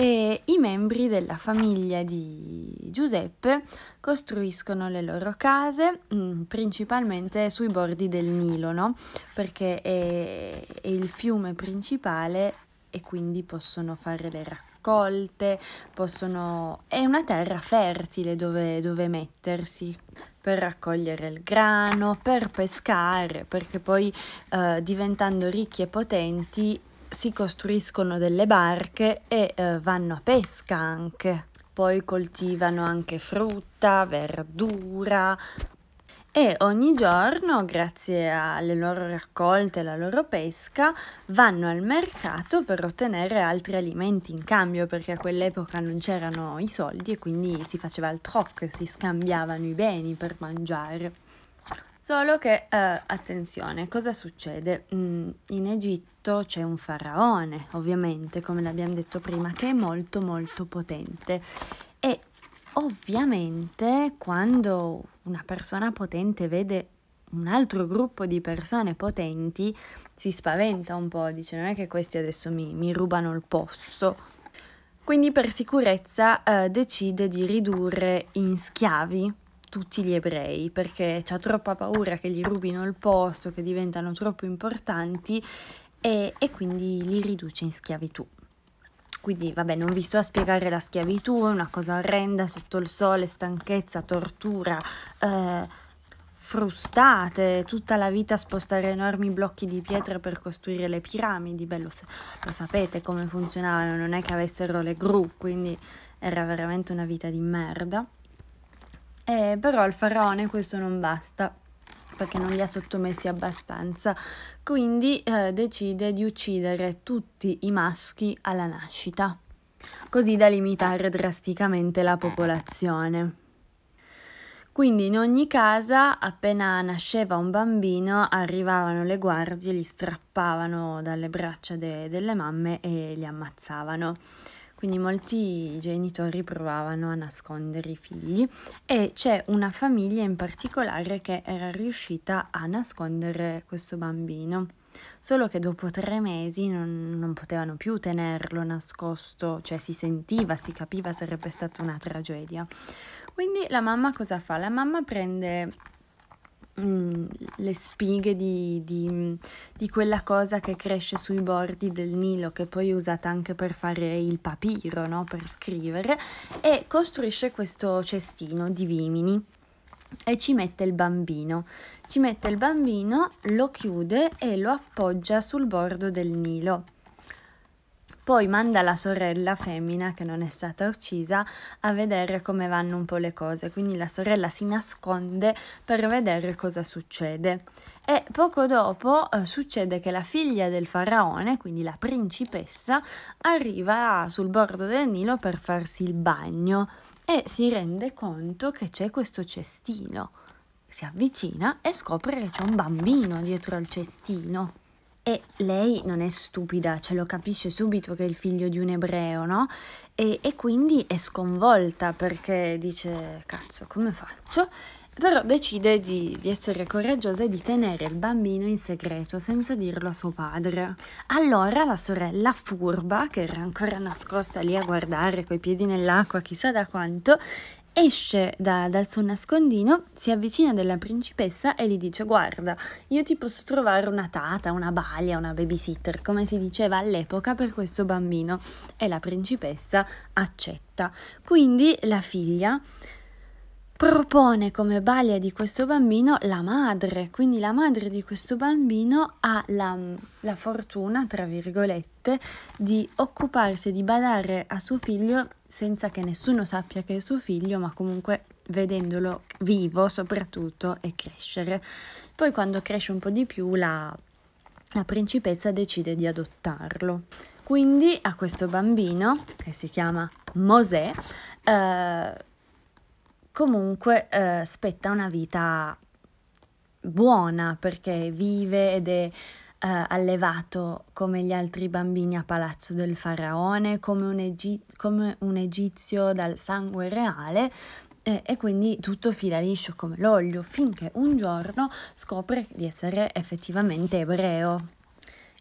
e i membri della famiglia di Giuseppe costruiscono le loro case mm, principalmente sui bordi del Nilo, no? perché è, è il fiume principale e quindi possono fare le raccolte, possono... è una terra fertile dove, dove mettersi per raccogliere il grano, per pescare, perché poi eh, diventando ricchi e potenti si costruiscono delle barche e eh, vanno a pesca anche. Poi coltivano anche frutta, verdura e ogni giorno, grazie alle loro raccolte e alla loro pesca, vanno al mercato per ottenere altri alimenti in cambio, perché a quell'epoca non c'erano i soldi e quindi si faceva il troc, si scambiavano i beni per mangiare. Solo che, eh, attenzione, cosa succede? Mm, in Egitto c'è un faraone, ovviamente, come l'abbiamo detto prima, che è molto molto potente e ovviamente quando una persona potente vede un altro gruppo di persone potenti si spaventa un po', dice non è che questi adesso mi, mi rubano il posto. Quindi per sicurezza eh, decide di ridurre in schiavi tutti gli ebrei perché ha troppa paura che gli rubino il posto, che diventano troppo importanti e, e quindi li riduce in schiavitù. Quindi vabbè, non vi sto a spiegare la schiavitù, è una cosa orrenda sotto il sole, stanchezza, tortura, eh, frustate, tutta la vita a spostare enormi blocchi di pietra per costruire le piramidi, beh lo, lo sapete come funzionavano, non è che avessero le gru, quindi era veramente una vita di merda. Eh, però al faraone questo non basta perché non li ha sottomessi abbastanza, quindi eh, decide di uccidere tutti i maschi alla nascita, così da limitare drasticamente la popolazione. Quindi in ogni casa, appena nasceva un bambino, arrivavano le guardie, li strappavano dalle braccia de- delle mamme e li ammazzavano. Quindi molti genitori provavano a nascondere i figli e c'è una famiglia in particolare che era riuscita a nascondere questo bambino. Solo che dopo tre mesi non, non potevano più tenerlo nascosto, cioè si sentiva, si capiva sarebbe stata una tragedia. Quindi la mamma cosa fa? La mamma prende mm, le spighe di, di, di, quella cosa che cresce sui bordi del Nilo, che poi è usata anche per fare il papiro, no? per scrivere, e costruisce questo cestino di vimini e ci mette il bambino. Ci mette il bambino, lo chiude e lo appoggia sul bordo del Nilo. Poi manda la sorella femmina, che non è stata uccisa, a vedere come vanno un po' le cose. Quindi la sorella si nasconde per vedere cosa succede. E poco dopo eh, succede che la figlia del faraone, quindi la principessa, arriva sul bordo del Nilo per farsi il bagno e si rende conto che c'è questo cestino. Si avvicina e scopre che c'è un bambino dietro al cestino. E lei non è stupida, ce lo capisce subito che è il figlio di un ebreo, no? E, e quindi è sconvolta perché dice, cazzo, come faccio? però decide di, di, essere coraggiosa e di tenere il bambino in segreto senza dirlo a suo padre. Allora la sorella furba, che era ancora nascosta lì a guardare coi piedi nell'acqua chissà da quanto, esce da, dal suo nascondino, si avvicina della principessa e gli dice guarda, io ti posso trovare una tata, una balia, una babysitter, come si diceva all'epoca per questo bambino. E la principessa accetta. Quindi la figlia propone come balia di questo bambino la madre, quindi la madre di questo bambino ha la, la, fortuna, tra virgolette, di occuparsi, di badare a suo figlio senza che nessuno sappia che è suo figlio, ma comunque vedendolo vivo soprattutto e crescere. Poi quando cresce un po' di più la, la principessa decide di adottarlo. Quindi a questo bambino, che si chiama Mosè, eh, comunque eh, spetta una vita buona perché vive ed è eh, allevato come gli altri bambini a palazzo del faraone, come un, egi- come un egizio dal sangue reale eh, e quindi tutto fila liscio come l'olio finché un giorno scopre di essere effettivamente ebreo.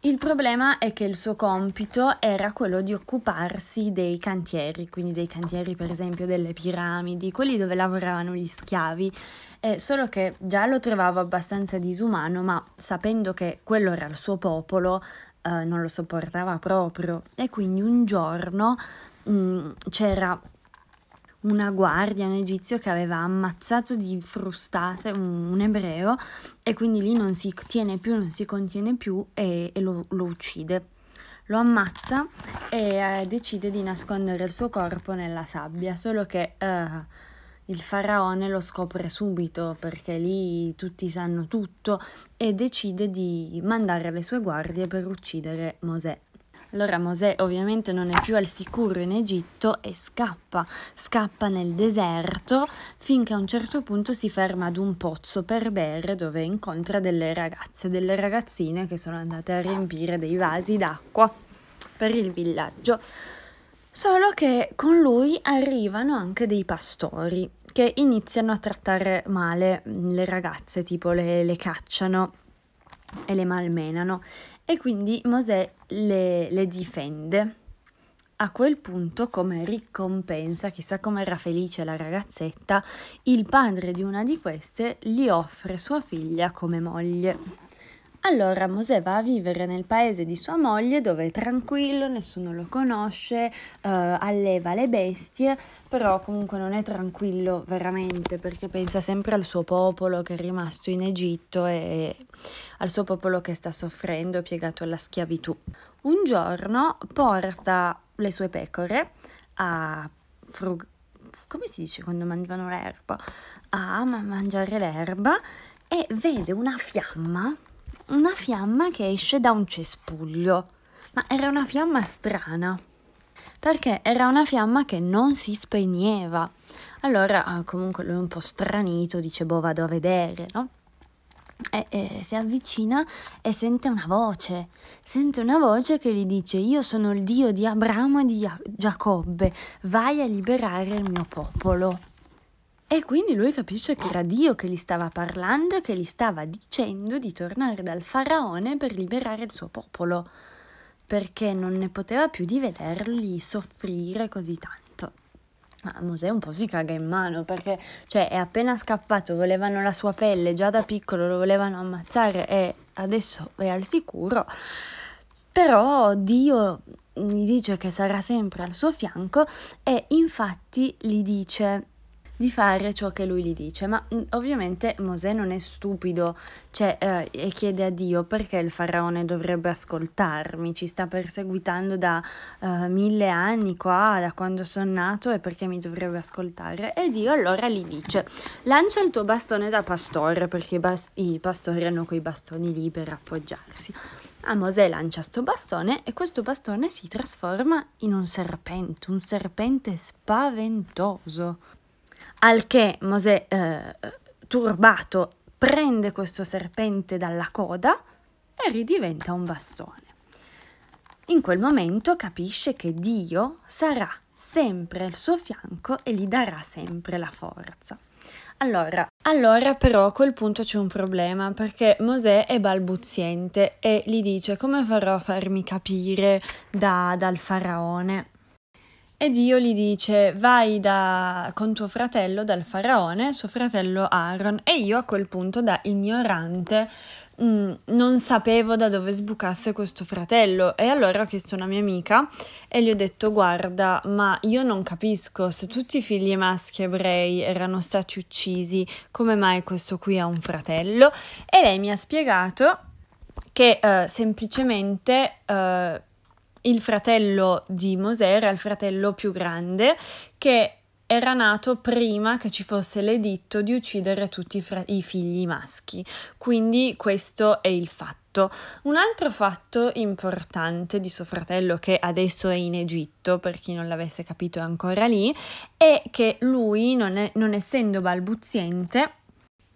Il problema è che il suo compito era quello di occuparsi dei cantieri, quindi dei cantieri per esempio delle piramidi, quelli dove lavoravano gli schiavi, eh, solo che già lo trovavo abbastanza disumano, ma sapendo che quello era il suo popolo, eh, non lo sopportava proprio. E quindi un giorno mh, mm, c'era una guardia, un egizio che aveva ammazzato di frustate un, un ebreo e quindi lì non si tiene più, non si contiene più e, e lo, lo, uccide. Lo ammazza e eh, decide di nascondere il suo corpo nella sabbia, solo che eh, il faraone lo scopre subito perché lì tutti sanno tutto e decide di mandare le sue guardie per uccidere Mosè. Allora Mosè ovviamente non è più al sicuro in Egitto e scappa, scappa nel deserto finché a un certo punto si ferma ad un pozzo per bere dove incontra delle ragazze, delle ragazzine che sono andate a riempire dei vasi d'acqua per il villaggio. Solo che con lui arrivano anche dei pastori che iniziano a trattare male le ragazze, tipo le, le cacciano e le malmenano e quindi Mosè le, le difende. A quel punto, come ricompensa, chissà come era felice la ragazzetta, il padre di una di queste gli offre sua figlia come moglie. Allora Mosè va a vivere nel paese di sua moglie dove è tranquillo, nessuno lo conosce, eh, alleva le bestie, però comunque non è tranquillo veramente perché pensa sempre al suo popolo che è rimasto in Egitto e al suo popolo che sta soffrendo, piegato alla schiavitù. Un giorno porta le sue pecore a frug- come si dice quando mangiano l'erba? A mangiare l'erba e vede una fiamma una fiamma che esce da un cespuglio, ma era una fiamma strana, perché era una fiamma che non si spegneva. Allora, ah, comunque lui è un po' stranito, dice, boh, vado a vedere, no? E, e, si avvicina e sente una voce, sente una voce che gli dice io sono il Dio di Abramo e di Giacobbe, vai a liberare il mio popolo. E quindi lui capisce che era Dio che gli stava parlando e che gli stava dicendo di tornare dal faraone per liberare il suo popolo, perché non ne poteva più di vederli soffrire così tanto. Ma Mosè un po' si caga in mano perché cioè, è appena scappato, volevano la sua pelle, già da piccolo lo volevano ammazzare e adesso è al sicuro. Però Dio gli dice che sarà sempre al suo fianco e infatti gli dice di fare ciò che lui gli dice. Ma mm, ovviamente Mosè non è stupido cioè, eh, e chiede a Dio perché il faraone dovrebbe ascoltarmi, ci sta perseguitando da eh, mille anni qua, da quando sono nato e perché mi dovrebbe ascoltare. E Dio allora gli dice lancia il tuo bastone da pastore perché i, bas- i pastori hanno quei bastoni lì per appoggiarsi. A Mosè lancia sto bastone e questo bastone si trasforma in un serpente, un serpente spaventoso. Al che Mosè, eh, turbato, prende questo serpente dalla coda e ridiventa un bastone. In quel momento capisce che Dio sarà sempre al suo fianco e gli darà sempre la forza. Allora, allora però a quel punto c'è un problema perché Mosè è balbuziente e gli dice come farò a farmi capire da, dal faraone. E Dio gli dice vai da, con tuo fratello dal faraone, suo fratello Aaron, e io a quel punto da ignorante mh, mm, non sapevo da dove sbucasse questo fratello. E allora ho chiesto a una mia amica e gli ho detto guarda ma io non capisco se tutti i figli maschi ebrei erano stati uccisi come mai questo qui ha un fratello? E lei mi ha spiegato che uh, semplicemente uh, il fratello di Mosè era il fratello più grande che era nato prima che ci fosse l'editto di uccidere tutti i, fra- i figli maschi. Quindi questo è il fatto. Un altro fatto importante di suo fratello, che adesso è in Egitto, per chi non l'avesse capito ancora lì, è che lui, non, è, non essendo balbuziente,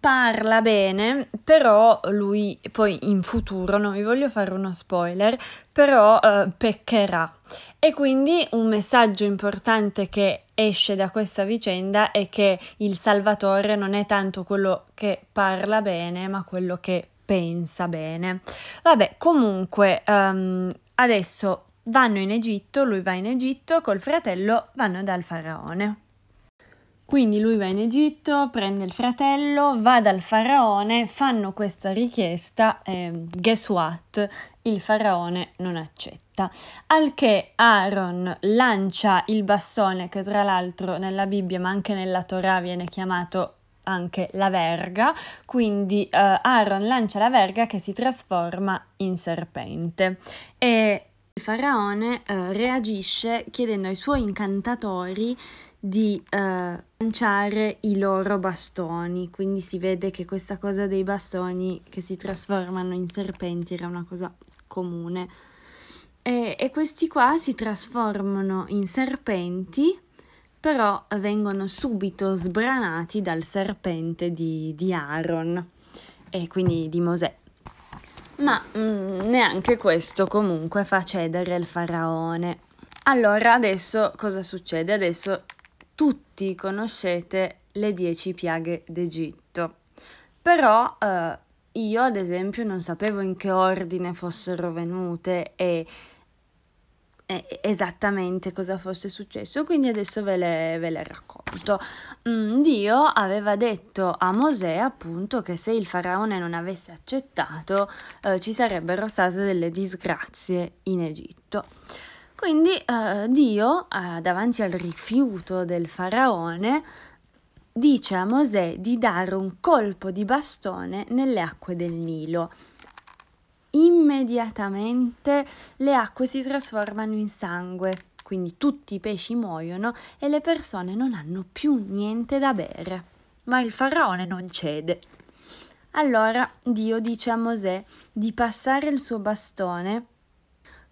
parla bene, però lui poi in futuro, non vi voglio fare uno spoiler, però eh, peccherà. E quindi un messaggio importante che esce da questa vicenda è che il Salvatore non è tanto quello che parla bene, ma quello che pensa bene. Vabbè, comunque um, adesso vanno in Egitto, lui va in Egitto, col fratello vanno dal faraone. Quindi lui va in Egitto, prende il fratello, va dal faraone, fanno questa richiesta e guess what? Il faraone non accetta. Al che Aaron lancia il bastone che tra l'altro nella Bibbia ma anche nella Torah viene chiamato anche la verga, quindi uh, Aaron lancia la verga che si trasforma in serpente e il faraone uh, reagisce chiedendo ai suoi incantatori di eh, lanciare i loro bastoni, quindi si vede che questa cosa dei bastoni che si trasformano in serpenti era una cosa comune. E, e questi qua si trasformano in serpenti, però vengono subito sbranati dal serpente di, di Aaron e quindi di Mosè. Ma mm, neanche questo comunque fa cedere il faraone. Allora adesso cosa succede? Adesso tutti conoscete le dieci piaghe d'Egitto, però eh, io ad esempio non sapevo in che ordine fossero venute e, e esattamente cosa fosse successo, quindi adesso ve le, ve le racconto. Mm, Dio aveva detto a Mosè appunto che se il faraone non avesse accettato eh, ci sarebbero state delle disgrazie in Egitto. Quindi eh, Dio, eh, davanti al rifiuto del faraone, dice a Mosè di dare un colpo di bastone nelle acque del Nilo. Immediatamente le acque si trasformano in sangue, quindi tutti i pesci muoiono e le persone non hanno più niente da bere. Ma il faraone non cede. Allora Dio dice a Mosè di passare il suo bastone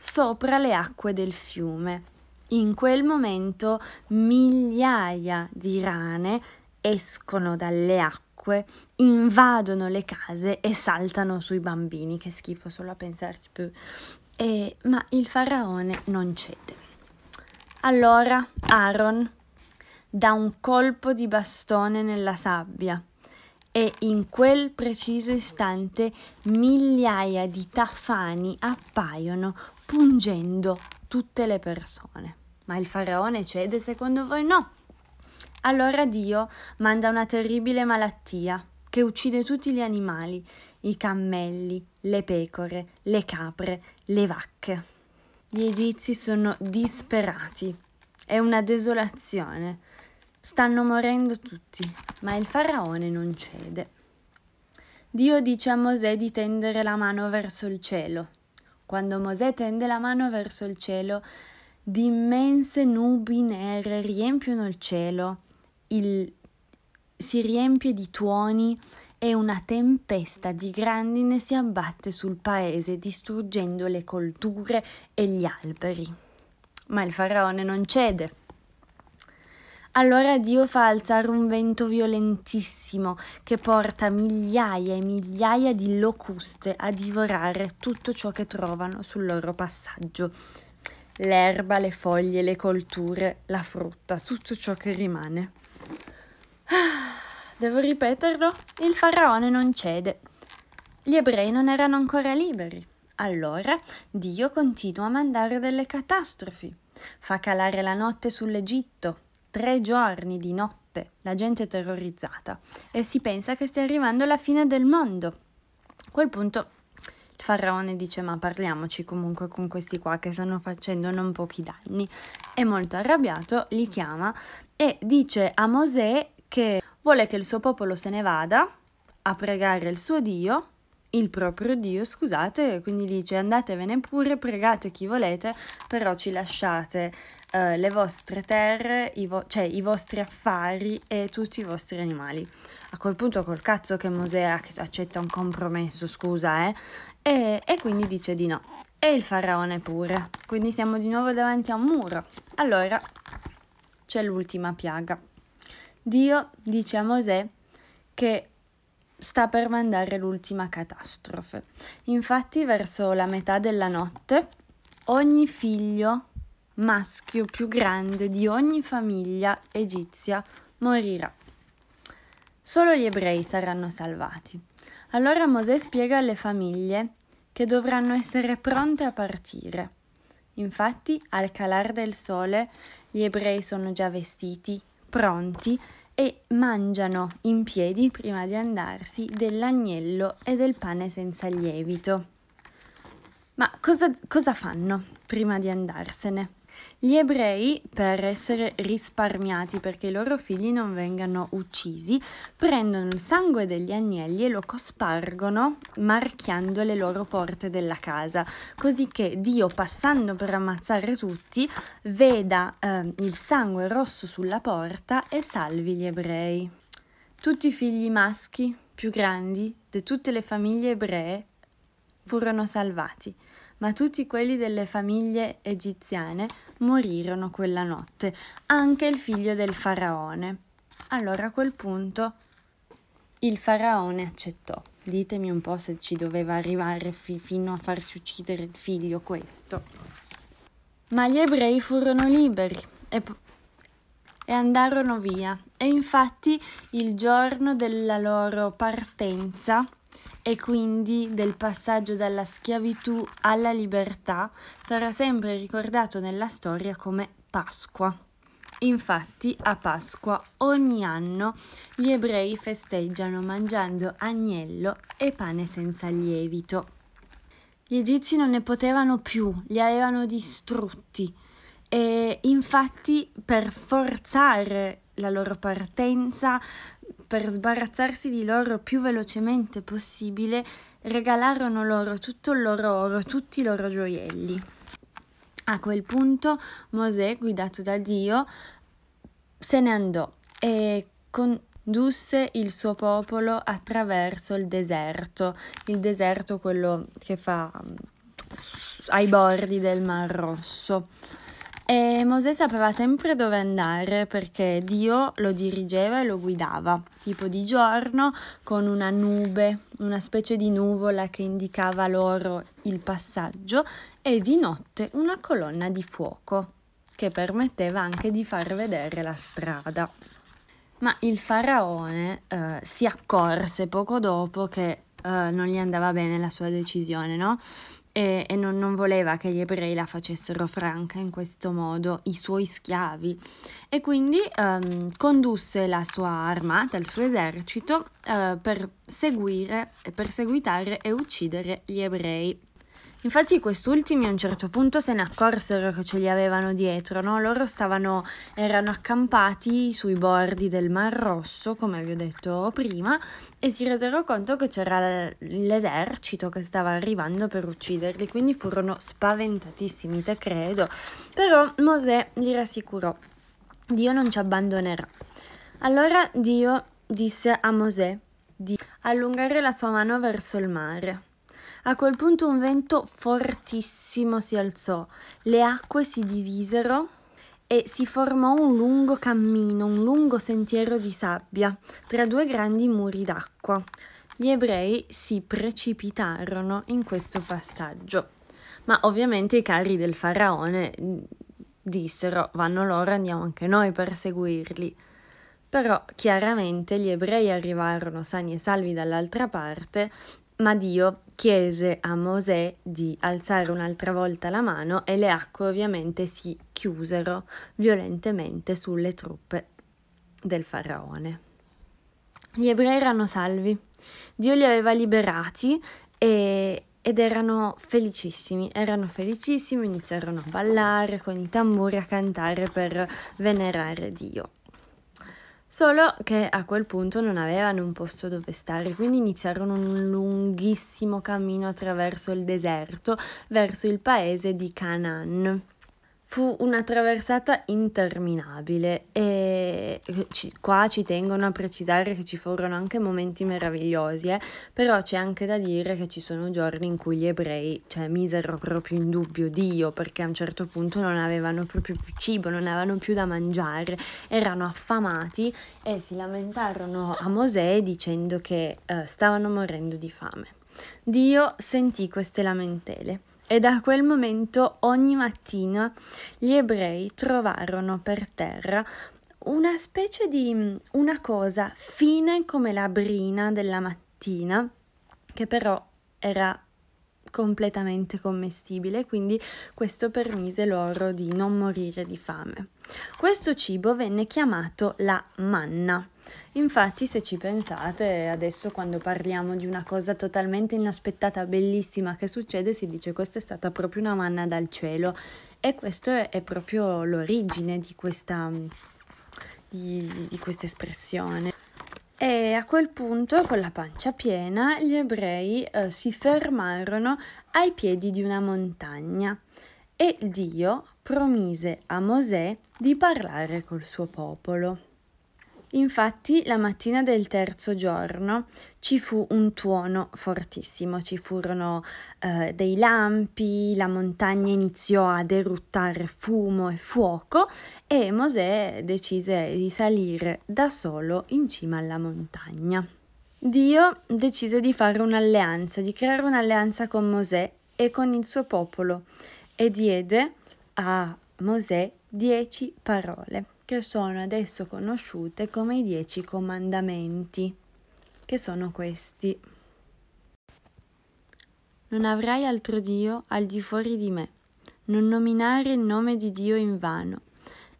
sopra le acque del fiume. In quel momento migliaia di rane escono dalle acque, invadono le case e saltano sui bambini. Che schifo solo a pensarci più. E, ma il faraone non cede. Allora Aaron dà un colpo di bastone nella sabbia e in quel preciso istante migliaia di tafani appaiono pungendo tutte le persone. Ma il faraone cede secondo voi no? Allora Dio manda una terribile malattia che uccide tutti gli animali, i cammelli, le pecore, le capre, le vacche. Gli egizi sono disperati. È una desolazione. Stanno morendo tutti, ma il faraone non cede. Dio dice a Mosè di tendere la mano verso il cielo. Quando Mosè tende la mano verso il cielo, di immense nubi nere riempiono il cielo, il si riempie di tuoni e una tempesta di grandine si abbatte sul paese, distruggendo le colture e gli alberi. Ma il faraone non cede. Allora Dio fa alzare un vento violentissimo che porta migliaia e migliaia di locuste a divorare tutto ciò che trovano sul loro passaggio. L'erba, le foglie, le colture, la frutta, tutto ciò che rimane. Devo ripeterlo? Il faraone non cede. Gli ebrei non erano ancora liberi. Allora Dio continua a mandare delle catastrofi. Fa calare la notte sull'Egitto, tre giorni di notte, la gente è terrorizzata e si pensa che stia arrivando la fine del mondo. A quel punto il faraone dice ma parliamoci comunque con questi qua che stanno facendo non pochi danni. È molto arrabbiato, li chiama e dice a Mosè che vuole che il suo popolo se ne vada a pregare il suo Dio, il proprio Dio, scusate, quindi dice andatevene pure, pregate chi volete, però ci lasciate uh, le vostre terre, i vo- cioè i vostri affari e tutti i vostri animali. A quel punto col cazzo che Mosè accetta un compromesso, scusa, eh? E, e quindi dice di no. E il faraone pure. Quindi siamo di nuovo davanti a un muro. Allora c'è l'ultima piaga. Dio dice a Mosè che sta per mandare l'ultima catastrofe. Infatti, verso la metà della notte, ogni figlio maschio più grande di ogni famiglia egizia morirà. Solo gli ebrei saranno salvati. Allora Mosè spiega alle famiglie che dovranno essere pronte a partire. Infatti, al calar del sole, gli ebrei sono già vestiti, pronti e mangiano in piedi prima di andarsi dell'agnello e del pane senza lievito. Ma cosa, cosa fanno prima di andarsene? Gli ebrei, per essere risparmiati perché i loro figli non vengano uccisi, prendono il sangue degli agnelli e lo cospargono marchiando le loro porte della casa, così che Dio, passando per ammazzare tutti, veda eh, il sangue rosso sulla porta e salvi gli ebrei. Tutti i figli maschi più grandi di tutte le famiglie ebree furono salvati ma tutti quelli delle famiglie egiziane morirono quella notte, anche il figlio del faraone. Allora a quel punto il faraone accettò. Ditemi un po' se ci doveva arrivare fi- fino a farsi uccidere il figlio questo. Ma gli ebrei furono liberi e, p- e andarono via. E infatti il giorno della loro partenza e quindi del passaggio dalla schiavitù alla libertà sarà sempre ricordato nella storia come Pasqua. Infatti a Pasqua ogni anno gli ebrei festeggiano mangiando agnello e pane senza lievito. Gli egizi non ne potevano più, li avevano distrutti e infatti per forzare la loro partenza per sbarazzarsi di loro più velocemente possibile, regalarono loro tutto il loro oro, tutti i loro gioielli. A quel punto Mosè, guidato da Dio, se ne andò e condusse il suo popolo attraverso il deserto, il deserto quello che fa mm, ai bordi del Mar Rosso. E Mosè sapeva sempre dove andare perché Dio lo dirigeva e lo guidava, tipo di giorno con una nube, una specie di nuvola che indicava loro il passaggio e di notte una colonna di fuoco che permetteva anche di far vedere la strada. Ma il faraone eh, si accorse poco dopo che eh, non gli andava bene la sua decisione, no? E, e non, non, voleva che gli ebrei la facessero franca in questo modo, i suoi schiavi. E quindi ehm, condusse la sua armata, il suo esercito, eh, per seguire, perseguitare e uccidere gli ebrei. Infatti quest'ultimi a un certo punto se ne accorsero che ce li avevano dietro, no? Loro stavano, erano accampati sui bordi del Mar Rosso, come vi ho detto prima, e si resero conto che c'era l'esercito che stava arrivando per ucciderli, quindi furono spaventatissimi, te credo. Però Mosè li rassicurò, Dio non ci abbandonerà. Allora Dio disse a Mosè di allungare la sua mano verso il mare a quel punto un vento fortissimo si alzò, le acque si divisero e si formò un lungo cammino, un lungo sentiero di sabbia tra due grandi muri d'acqua. Gli ebrei si precipitarono in questo passaggio, ma ovviamente i carri del faraone mm, dissero vanno loro, andiamo anche noi per seguirli. Però chiaramente gli ebrei arrivarono sani e salvi dall'altra parte ma Dio chiese a Mosè di alzare un'altra volta la mano e le acque ovviamente si chiusero violentemente sulle truppe del faraone. Gli ebrei erano salvi, Dio li aveva liberati e, ed erano felicissimi, erano felicissimi, iniziarono a ballare con i tamburi, a cantare per venerare Dio. Solo che a quel punto non avevano un posto dove stare, quindi iniziarono un lunghissimo cammino attraverso il deserto verso il paese di Canaan. Fu una traversata interminabile e ci, qua ci tengono a precisare che ci furono anche momenti meravigliosi, eh? però c'è anche da dire che ci sono giorni in cui gli ebrei cioè, misero proprio in dubbio Dio perché a un certo punto non avevano proprio più cibo, non avevano più da mangiare, erano affamati e si lamentarono a Mosè dicendo che eh, stavano morendo di fame. Dio sentì queste lamentele e da quel momento ogni mattina gli ebrei trovarono per terra una specie di una cosa fine come la brina della mattina, che però era completamente commestibile, quindi questo permise loro di non morire di fame. Questo cibo venne chiamato la manna Infatti, se ci pensate, adesso quando parliamo di una cosa totalmente inaspettata, bellissima che succede, si dice questa è stata proprio una manna dal cielo e questo è, è proprio l'origine di questa, di, di questa espressione. E a quel punto, con la pancia piena, gli ebrei eh, si fermarono ai piedi di una montagna e Dio promise a Mosè di parlare col suo popolo. Infatti la mattina del terzo giorno ci fu un tuono fortissimo, ci furono eh, dei lampi, la montagna iniziò ad eruttare fumo e fuoco e Mosè decise di salire da solo in cima alla montagna. Dio decise di fare un'alleanza, di creare un'alleanza con Mosè e con il suo popolo e diede a Mosè dieci parole che sono adesso conosciute come i dieci comandamenti, che sono questi. Non avrai altro Dio al di fuori di me, non nominare il nome di Dio in vano,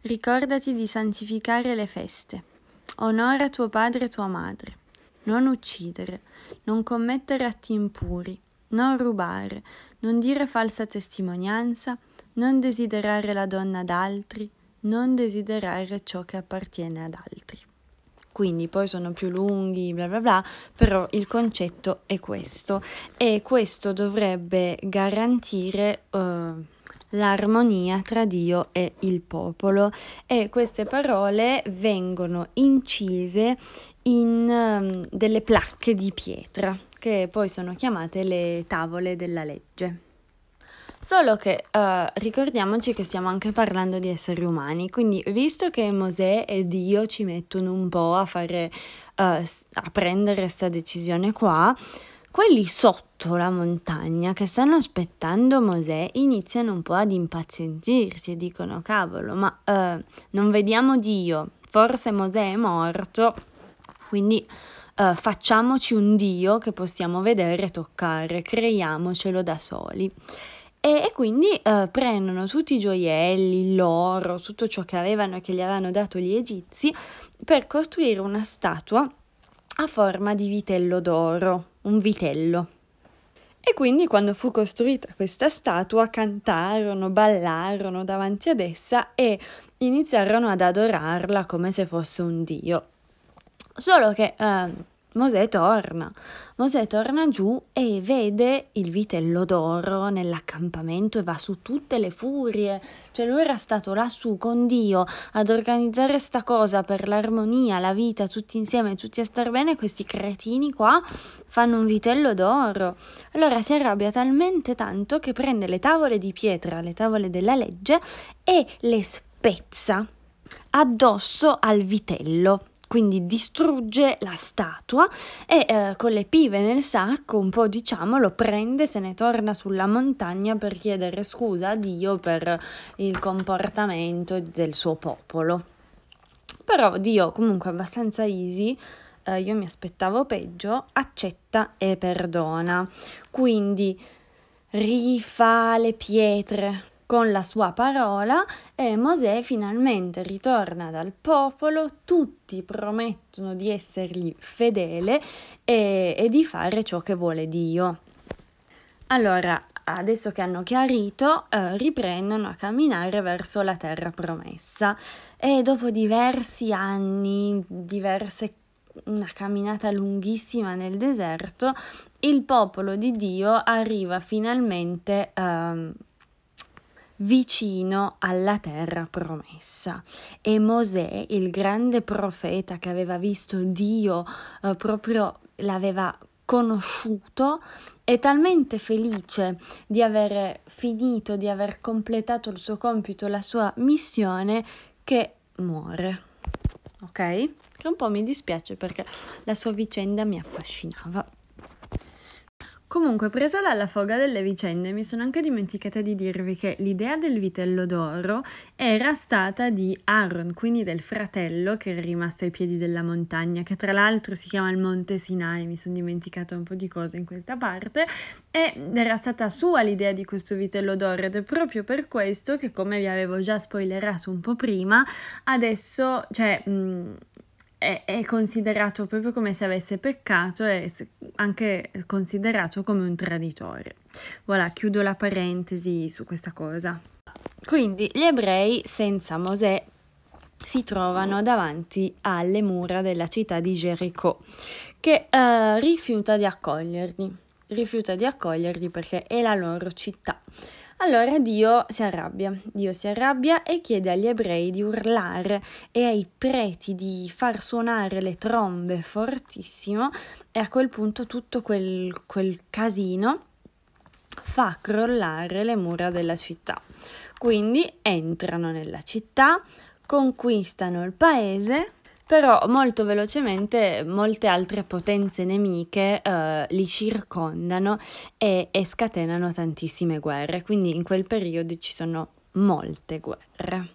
ricordati di santificare le feste, onora tuo padre e tua madre, non uccidere, non commettere atti impuri, non rubare, non dire falsa testimonianza, non desiderare la donna d'altri, non desiderare ciò che appartiene ad altri. Quindi poi sono più lunghi, bla bla bla, però il concetto è questo e questo dovrebbe garantire uh, l'armonia tra Dio e il popolo e queste parole vengono incise in um, delle placche di pietra che poi sono chiamate le tavole della legge. Solo che uh, ricordiamoci che stiamo anche parlando di esseri umani, quindi visto che Mosè e Dio ci mettono un po' a fare, uh, a prendere questa decisione qua, quelli sotto la montagna che stanno aspettando Mosè iniziano un po' ad impazientirsi e dicono cavolo, ma eh, non vediamo Dio, forse Mosè è morto, quindi eh, facciamoci un Dio che possiamo vedere e toccare, creiamocelo da soli. E, e quindi eh, prendono tutti i gioielli, l'oro, tutto ciò che avevano e che gli avevano dato gli egizi per costruire una statua a forma di vitello d'oro un vitello. E quindi quando fu costruita questa statua cantarono, ballarono davanti ad essa e iniziarono ad adorarla come se fosse un dio. Solo che eh, Mosè torna. Mosè torna giù e vede il vitello d'oro nell'accampamento e va su tutte le furie. Cioè lui era stato lassù con Dio ad organizzare sta cosa per l'armonia, la vita, tutti insieme, tutti a star bene. Questi cretini qua fanno un vitello d'oro. Allora si arrabbia talmente tanto che prende le tavole di pietra, le tavole della legge, e le spezza addosso al vitello quindi distrugge la statua e eh, con le pive nel sacco un po' diciamo lo prende, se ne torna sulla montagna per chiedere scusa a Dio per il comportamento del suo popolo. Però Dio comunque abbastanza easy eh, io mi aspettavo peggio, accetta e perdona. Quindi rifà le pietre con la sua parola e Mosè finalmente ritorna dal popolo, tutti promettono di essergli fedele e, e di fare ciò che vuole Dio. Allora, adesso che hanno chiarito, eh, riprendono a camminare verso la terra promessa e dopo diversi anni, diverse una camminata lunghissima nel deserto, il popolo di Dio arriva finalmente eh, vicino alla terra promessa. E Mosè, il grande profeta che aveva visto Dio, eh, proprio l'aveva conosciuto, è talmente felice di aver finito, di aver completato il suo compito, la sua missione, che muore. Ok? Che un po' mi dispiace perché la sua vicenda mi affascinava. Comunque, presa dalla foga delle vicende, mi sono anche dimenticata di dirvi che l'idea del vitello d'oro era stata di Aaron, quindi del fratello che era rimasto ai piedi della montagna, che tra l'altro si chiama il Monte Sinai, mi sono dimenticata un po' di cose in questa parte, ed era stata sua l'idea di questo vitello d'oro ed è proprio per questo che, come vi avevo già spoilerato un po' prima, adesso, cioè... Mh, è, è, considerato proprio come se avesse peccato e anche considerato come un traditore. Voilà, chiudo la parentesi su questa cosa. Quindi gli ebrei senza Mosè si trovano davanti alle mura della città di Gerico, che eh, rifiuta di accoglierli, rifiuta di accoglierli perché è la loro città. Allora Dio si arrabbia, Dio si arrabbia e chiede agli ebrei di urlare e ai preti di far suonare le trombe fortissimo e a quel punto tutto quel, quel casino fa crollare le mura della città. Quindi entrano nella città, conquistano il paese però molto velocemente molte altre potenze nemiche eh, li circondano e, e scatenano tantissime guerre, quindi in quel periodo ci sono molte guerre.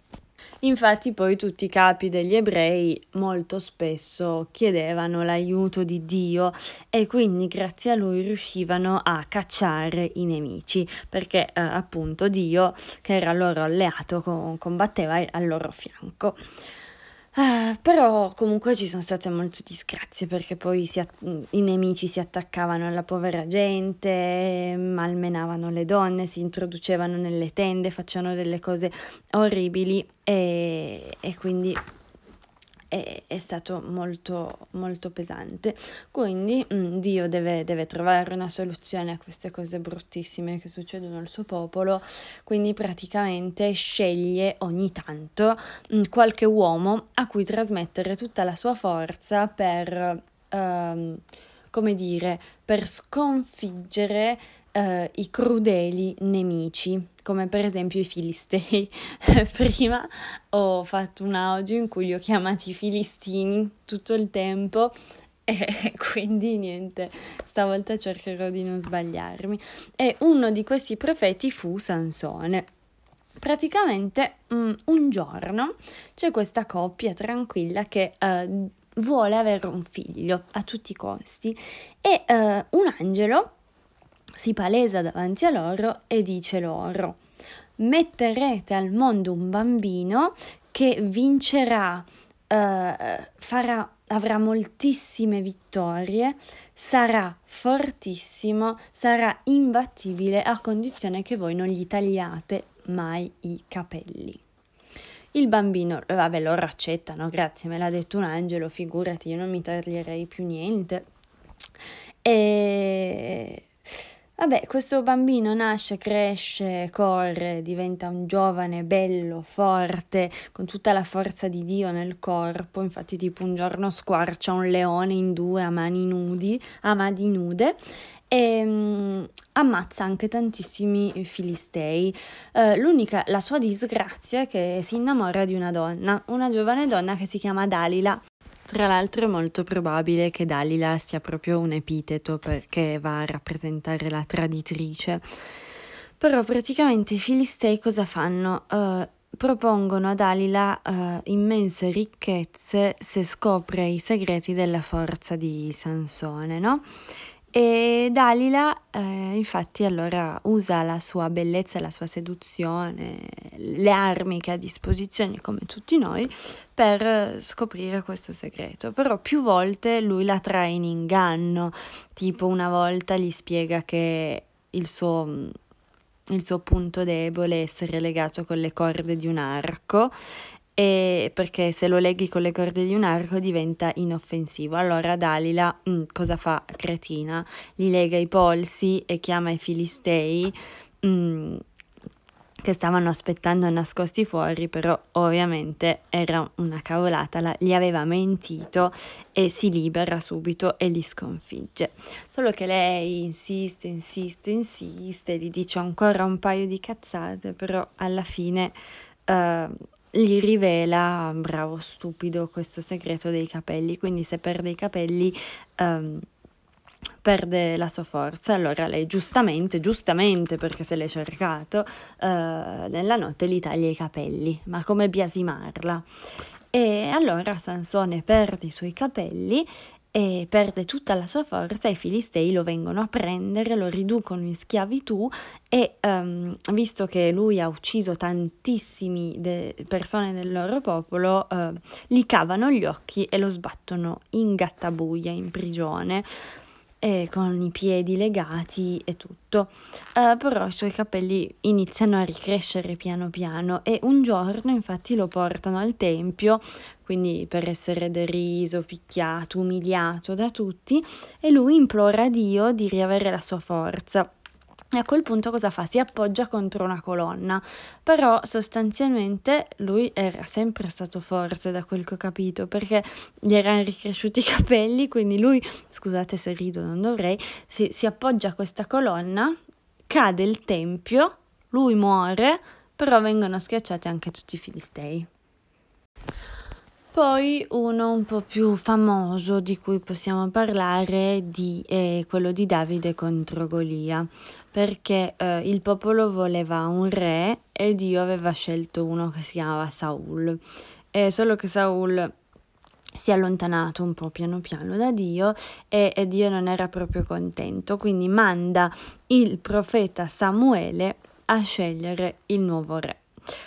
Infatti poi tutti i capi degli ebrei molto spesso chiedevano l'aiuto di Dio e quindi grazie a lui riuscivano a cacciare i nemici perché eh, appunto Dio che era loro alleato combatteva al loro fianco. Uh, però comunque ci sono state molte disgrazie perché poi att- i nemici si attaccavano alla povera gente, malmenavano le donne, si introducevano nelle tende, facevano delle cose orribili e, e quindi è, è stato molto, molto pesante. Quindi mh, mm, Dio deve, deve trovare una soluzione a queste cose bruttissime che succedono al suo popolo, quindi praticamente sceglie ogni tanto mh, mm, qualche uomo a cui trasmettere tutta la sua forza per, uh, come dire, per sconfiggere uh, i crudeli nemici come per esempio i filistei. [LAUGHS] Prima ho fatto un audio in cui li ho chiamati filistini tutto il tempo [LAUGHS] e quindi niente, stavolta cercherò di non sbagliarmi. E uno di questi profeti fu Sansone. Praticamente um, un giorno c'è questa coppia tranquilla che uh, vuole avere un figlio a tutti i costi e uh, un angelo si palesa davanti a loro e dice loro metterete al mondo un bambino che vincerà, uh, farà, avrà moltissime vittorie, sarà fortissimo, sarà imbattibile a condizione che voi non gli tagliate mai i capelli. Il bambino, vabbè, loro accettano, grazie, me l'ha detto un angelo, figurati, io non mi taglierei più niente. E vabbè, questo bambino nasce, cresce, corre, diventa un giovane bello, forte, con tutta la forza di Dio nel corpo. Infatti, tipo un giorno squarcia un leone in due a mani nudi, a mani nude e um, ammazza anche tantissimi filistei. Uh, l'unica, la sua disgrazia è che si innamora di una donna, una giovane donna che si chiama Dalila. Tra l'altro è molto probabile che Dalila sia proprio un epiteto perché va a rappresentare la traditrice. Però praticamente i filistei cosa fanno? Uh, propongono a Dalila uh, immense ricchezze se scopre i segreti della forza di Sansone, no? E Dalila, eh, infatti, allora usa la sua bellezza, la sua seduzione, le armi che ha a disposizione, come tutti noi, per scoprire questo segreto. Però più volte lui la trae in inganno, tipo una volta gli spiega che il suo, il suo punto debole è essere legato con le corde di un arco e perché se lo leghi con le corde di un arco diventa inoffensivo. Allora Dalila mh, mm, cosa fa? Cretina, gli lega i polsi e chiama i filistei mh, mm, che stavano aspettando nascosti fuori, però ovviamente era una cavolata, la, gli aveva mentito e si libera subito e li sconfigge. Solo che lei insiste, insiste, insiste, gli dice ancora un paio di cazzate, però alla fine... Uh, gli rivela, bravo stupido, questo segreto dei capelli, quindi se perde i capelli um, perde la sua forza, allora lei giustamente, giustamente perché se l'è cercato, uh, nella notte gli taglia i capelli, ma come biasimarla? E allora Sansone perde i suoi capelli e perde tutta la sua forza, i filistei lo vengono a prendere, lo riducono in schiavitù e um, visto che lui ha ucciso tantissime de- persone del loro popolo, uh, gli cavano gli occhi e lo sbattono in gattabuia, in prigione e con i piedi legati e tutto. Uh, però i suoi capelli iniziano a ricrescere piano piano e un giorno infatti lo portano al tempio, quindi per essere deriso, picchiato, umiliato da tutti e lui implora a Dio di riavere la sua forza. E a quel punto cosa fa? Si appoggia contro una colonna, però sostanzialmente lui era sempre stato forte da quel che ho capito, perché gli erano ricresciuti i capelli, quindi lui, scusate se rido, non dovrei, si, si appoggia a questa colonna, cade il tempio, lui muore, però vengono schiacciati anche tutti i filistei. Poi uno un po' più famoso di cui possiamo parlare di, è quello di Davide contro Golia, perché eh, il popolo voleva un re e Dio aveva scelto uno che si chiamava Saul. Eh, solo che Saul si è allontanato un po' piano piano da Dio e, e Dio non era proprio contento, quindi manda il profeta Samuele a scegliere il nuovo re.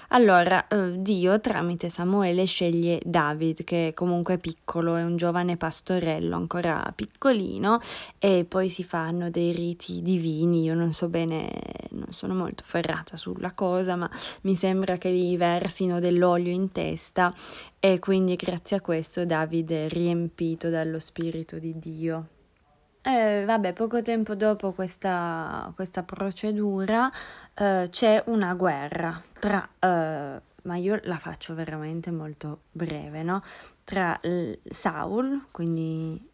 Allora, eh, Dio tramite Samuele sceglie David, che comunque è piccolo, è un giovane pastorello ancora piccolino, e poi si fanno dei riti divini. Io non so bene, non sono molto ferrata sulla cosa, ma mi sembra che gli versino dell'olio in testa e quindi grazie a questo David è riempito dallo Spirito di Dio. Eh, vabbè, poco tempo dopo questa, questa procedura eh, c'è una guerra tra, eh, ma io la faccio veramente molto breve, no? Tra Saul, quindi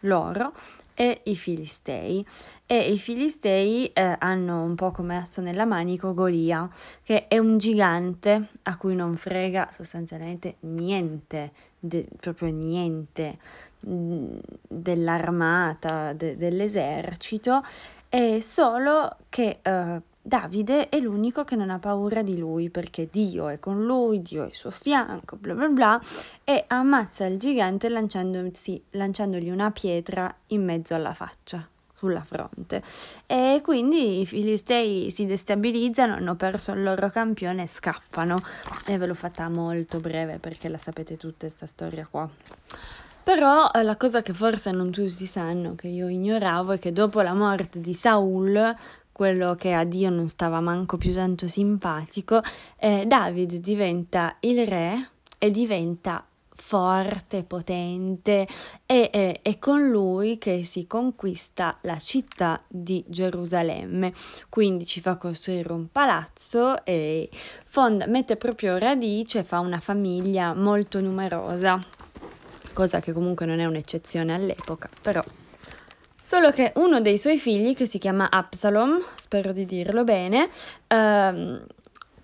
loro, e i Filistei. E i Filistei eh, hanno un po' come asso nella manico Golia, che è un gigante a cui non frega sostanzialmente niente, de- proprio niente dell'armata, de- dell'esercito, è solo che eh, Davide è l'unico che non ha paura di lui perché Dio è con lui, Dio è al suo fianco, bla bla bla, e ammazza il gigante lanciandogli una pietra in mezzo alla faccia sulla fronte e quindi i filistei si destabilizzano, hanno perso il loro campione e scappano e ve l'ho fatta molto breve perché la sapete tutta questa storia qua. Però eh, la cosa che forse non tutti sanno, che io ignoravo, è che dopo la morte di Saul, quello che a Dio non stava manco più tanto simpatico, eh, David diventa il re e diventa forte, potente e è, è, con lui che si conquista la città di Gerusalemme. Quindi ci fa costruire un palazzo e fonda, mette proprio radice, fa una famiglia molto numerosa, cosa che comunque non è un'eccezione all'epoca, però. Solo che uno dei suoi figli, che si chiama Absalom, spero di dirlo bene, ehm,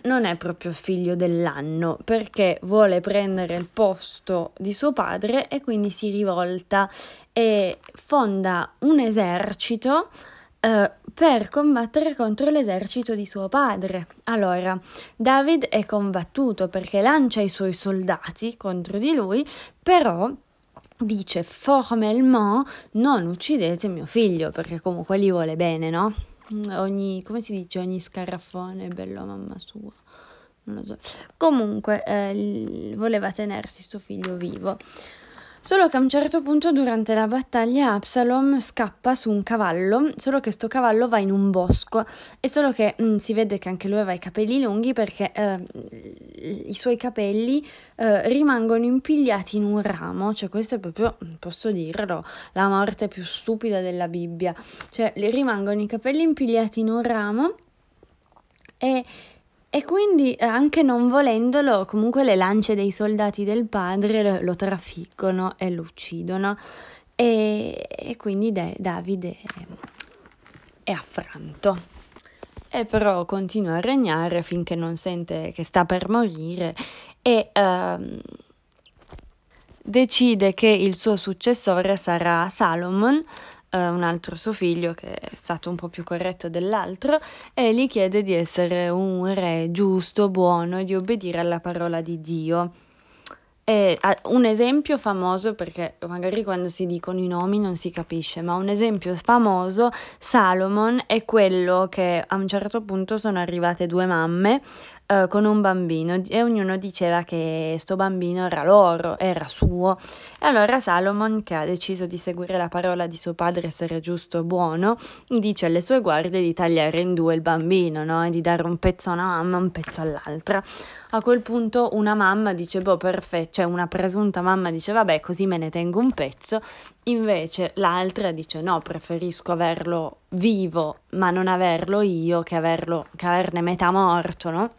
non è proprio figlio dell'anno perché vuole prendere il posto di suo padre e quindi si rivolta e fonda un esercito eh, per combattere contro l'esercito di suo padre. Allora, David è combattuto perché lancia i suoi soldati contro di lui, però dice formellement non uccidete mio figlio perché comunque gli vuole bene, no? Ogni, come si dice, ogni scarafone è bello mamma sua. Non lo so. Comunque eh, voleva tenersi suo figlio vivo. Solo che a un certo punto durante la battaglia Absalom scappa su un cavallo, solo che sto cavallo va in un bosco. E solo che mh, mm, si vede che anche lui aveva i capelli lunghi perché eh, i suoi capelli eh, rimangono impigliati in un ramo, cioè questo è proprio, posso dirlo, la morte più stupida della Bibbia, cioè rimangono i capelli impigliati in un ramo e e quindi eh, anche non volendolo, comunque le lance dei soldati del padre lo trafiggono e lo uccidono. E, e quindi De- Davide è, affranto. E però continua a regnare finché non sente che sta per morire e ehm, decide che il suo successore sarà Salomon, eh, un altro suo figlio che è stato un po' più corretto dell'altro e gli chiede di essere un re giusto, buono e di obbedire alla parola di Dio. E un esempio famoso, perché magari quando si dicono i nomi non si capisce, ma un esempio famoso, Salomon, è quello che a un certo punto sono arrivate due mamme uh, con un bambino e ognuno diceva che sto bambino era loro, era suo. E allora Salomon, che ha deciso di seguire la parola di suo padre, essere giusto e buono, dice alle sue guardie di tagliare in due il bambino, no? E di dare un pezzo a una mamma e un pezzo all'altra. A quel punto una mamma dice, boh, perfetto, cioè una presunta mamma dice, vabbè, così me ne tengo un pezzo. Invece l'altra dice, no, preferisco averlo vivo, ma non averlo io, che, averlo, che averne metà morto, no?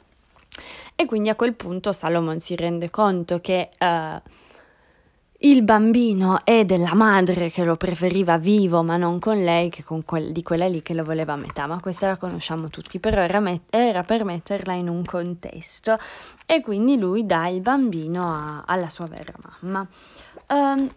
E quindi a quel punto Salomon si rende conto che uh, il bambino è della madre che lo preferiva vivo, ma non con lei, che con quel, di quella lì che lo voleva a metà. Ma questa la conosciamo tutti, però era, met- era per metterla in un contesto. E quindi lui dà il bambino a- alla sua vera mamma. Um,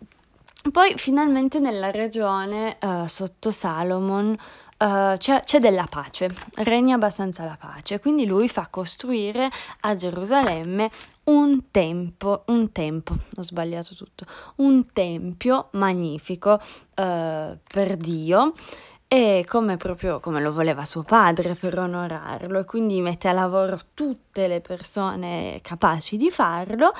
poi finalmente nella regione uh, sotto Salomon uh, c'è, c'è, della pace, regna abbastanza la pace, quindi lui fa costruire a Gerusalemme un tempo, un tempo, ho sbagliato tutto, un tempio magnifico uh, per Dio e come proprio come lo voleva suo padre per onorarlo e quindi mette a lavoro tutte le persone capaci di farlo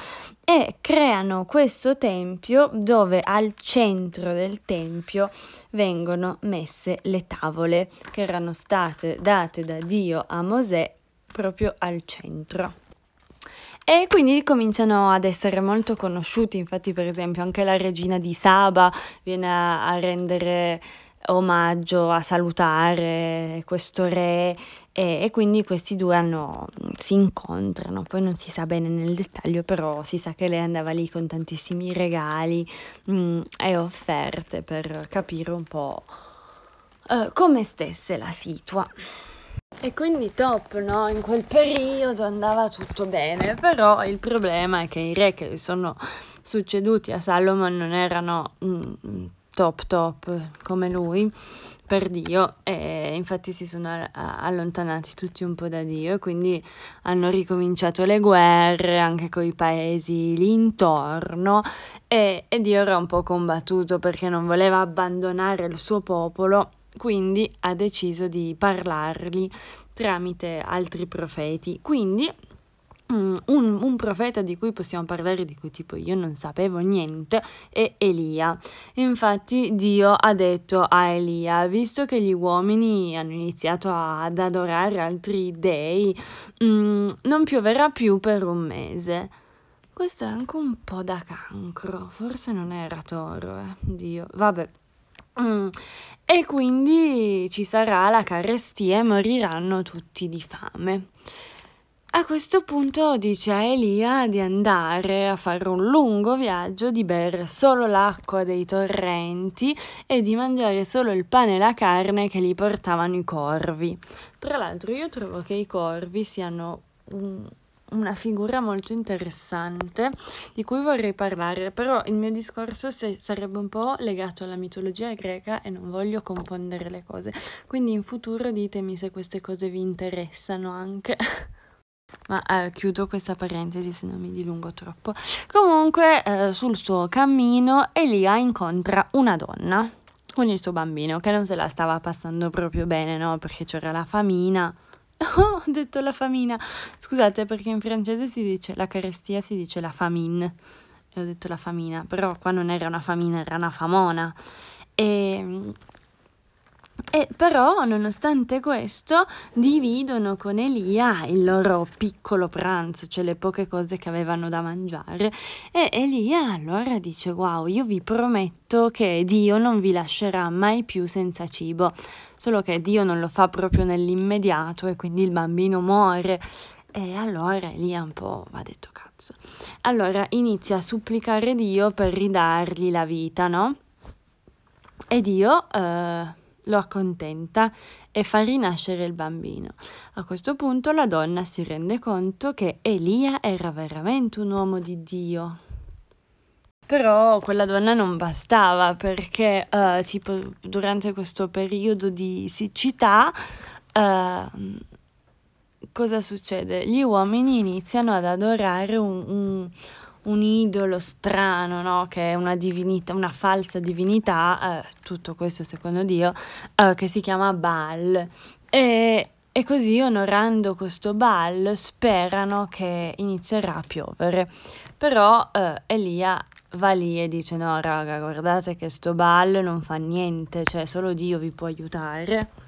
e creano questo tempio dove al centro del tempio vengono messe le tavole che erano state date da Dio a Mosè proprio al centro. E quindi cominciano ad essere molto conosciuti, infatti per esempio anche la regina di Saba viene a, rendere omaggio, a salutare questo re e, e quindi questi due hanno, si incontrano, poi non si sa bene nel dettaglio, però si sa che lei andava lì con tantissimi regali mh, mm, e offerte per capire un po' uh, come stesse la situa. E quindi top, no? In quel periodo andava tutto bene, però il problema è che i re che sono succeduti a Salomon non erano mm, top top come lui per Dio e infatti si sono allontanati tutti un po' da Dio e quindi hanno ricominciato le guerre anche con i paesi lì intorno e, e Dio era un po' combattuto perché non voleva abbandonare il suo popolo quindi ha deciso di parlargli tramite altri profeti. Quindi un, un, profeta di cui possiamo parlare, di cui tipo io non sapevo niente, è Elia. Infatti Dio ha detto a Elia, visto che gli uomini hanno iniziato ad adorare altri dei, mm, non pioverà più per un mese. Questo è anche un po' da cancro, forse non era toro, eh, Dio. Vabbè, Mm. E quindi ci sarà la carestia e moriranno tutti di fame. A questo punto dice a Elia di andare a fare un lungo viaggio, di bere solo l'acqua dei torrenti e di mangiare solo il pane e la carne che gli portavano i corvi. Tra l'altro io trovo che i corvi siano un, una figura molto interessante di cui vorrei parlare, però il mio discorso se, sarebbe un po' legato alla mitologia greca e non voglio confondere le cose, quindi in futuro ditemi se queste cose vi interessano anche. [LAUGHS] Ma eh, chiudo questa parentesi se non mi dilungo troppo. Comunque, eh, sul suo cammino, Elia incontra una donna con il suo bambino che non se la stava passando proprio bene, no? Perché c'era la famina [LAUGHS] Oh, ho detto la famina. Scusate, perché in francese si dice la carestia, si dice la famine. E ho detto la famina, però qua non era una famina, era una famona. E e però, nonostante questo, dividono con Elia il loro piccolo pranzo, cioè le poche cose che avevano da mangiare. E Elia allora dice: Wow, io vi prometto che Dio non vi lascerà mai più senza cibo. Solo che Dio non lo fa proprio nell'immediato e quindi il bambino muore. E allora Elia un po' va detto cazzo. Allora inizia a supplicare Dio per ridargli la vita, no? E Dio. Eh, lo accontenta e fa rinascere il bambino. A questo punto la donna si rende conto che Elia era veramente un uomo di Dio. Però quella donna non bastava perché uh, tipo durante questo periodo di siccità uh, cosa succede? Gli uomini iniziano ad adorare un, un un idolo strano, no? che è una divinità, una falsa divinità, eh, tutto questo secondo Dio, eh, che si chiama Baal. E, e così onorando questo Baal sperano che inizierà a piovere. Però eh, Elia va lì e dice no raga guardate che sto Baal non fa niente, cioè solo Dio vi può aiutare.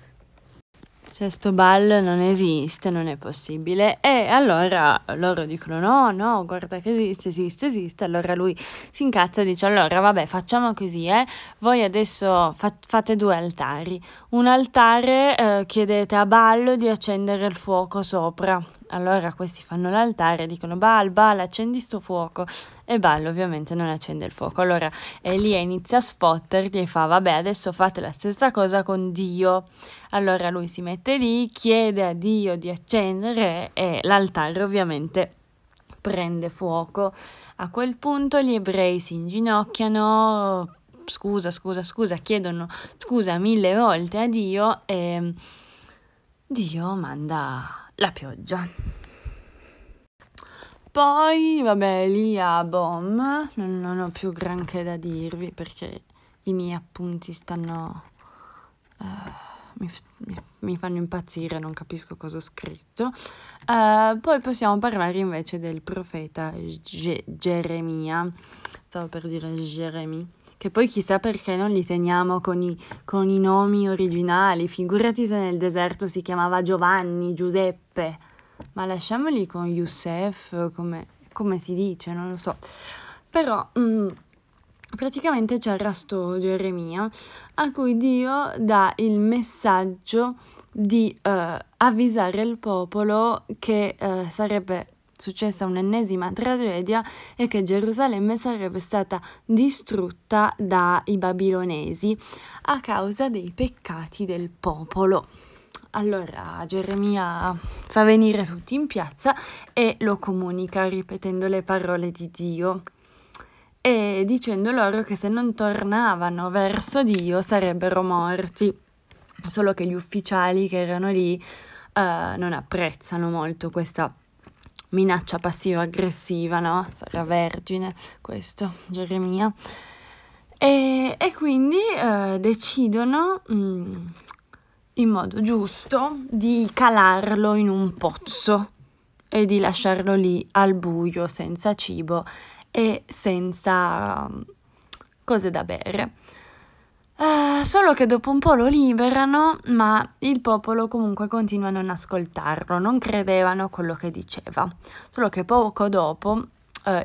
Cioè, sto ballo non esiste, non è possibile. E allora loro dicono: no, no, guarda che esiste, esiste, esiste. Allora lui si incazza e dice: allora, vabbè, facciamo così, eh. Voi adesso fa- fate due altari. Un altare eh, chiedete a Ballo di accendere il fuoco sopra. Allora questi fanno l'altare dicono: Bal, Bal, accendi sto fuoco. E Ballo ovviamente non accende il fuoco. Allora Elia inizia a sfottergli e fa: Vabbè, adesso fate la stessa cosa con Dio. Allora lui si mette lì, chiede a Dio di accendere e l'altare ovviamente prende fuoco. A quel punto gli ebrei si inginocchiano, scusa, scusa, scusa, chiedono scusa mille volte a Dio e Dio manda la pioggia. Poi, vabbè, lì a Bom non, non ho più granché da dirvi perché i miei appunti stanno... Uh, mi, mi, fanno impazzire, non capisco cosa ho scritto. Uh, poi possiamo parlare invece del profeta Ge- Geremia, stavo per dire Jeremy, che poi chissà perché non li teniamo con i, con i nomi originali, figurati se nel deserto si chiamava Giovanni, Giuseppe, ma lasciamoli con Youssef, come, come si dice, non lo so. Però... Mm, praticamente c'era sto Geremia a cui Dio dà il messaggio di eh, avvisare il popolo che eh, sarebbe successa un'ennesima tragedia e che Gerusalemme sarebbe stata distrutta dai babilonesi a causa dei peccati del popolo. Allora Geremia fa venire tutti in piazza e lo comunica ripetendo le parole di Dio e dicendo loro che se non tornavano verso Dio sarebbero morti. Solo che gli ufficiali che erano lì uh, non apprezzano molto questa minaccia passiva-aggressiva, no? Sarà vergine questo, Geremia. E, e quindi uh, decidono mh, mm, in modo giusto di calarlo in un pozzo e di lasciarlo lì al buio, senza cibo e senza mm, cose da bere. Uh, solo che dopo un po' lo liberano, ma il popolo comunque continua a non ascoltarlo, non credevano a quello che diceva. Solo che poco dopo uh,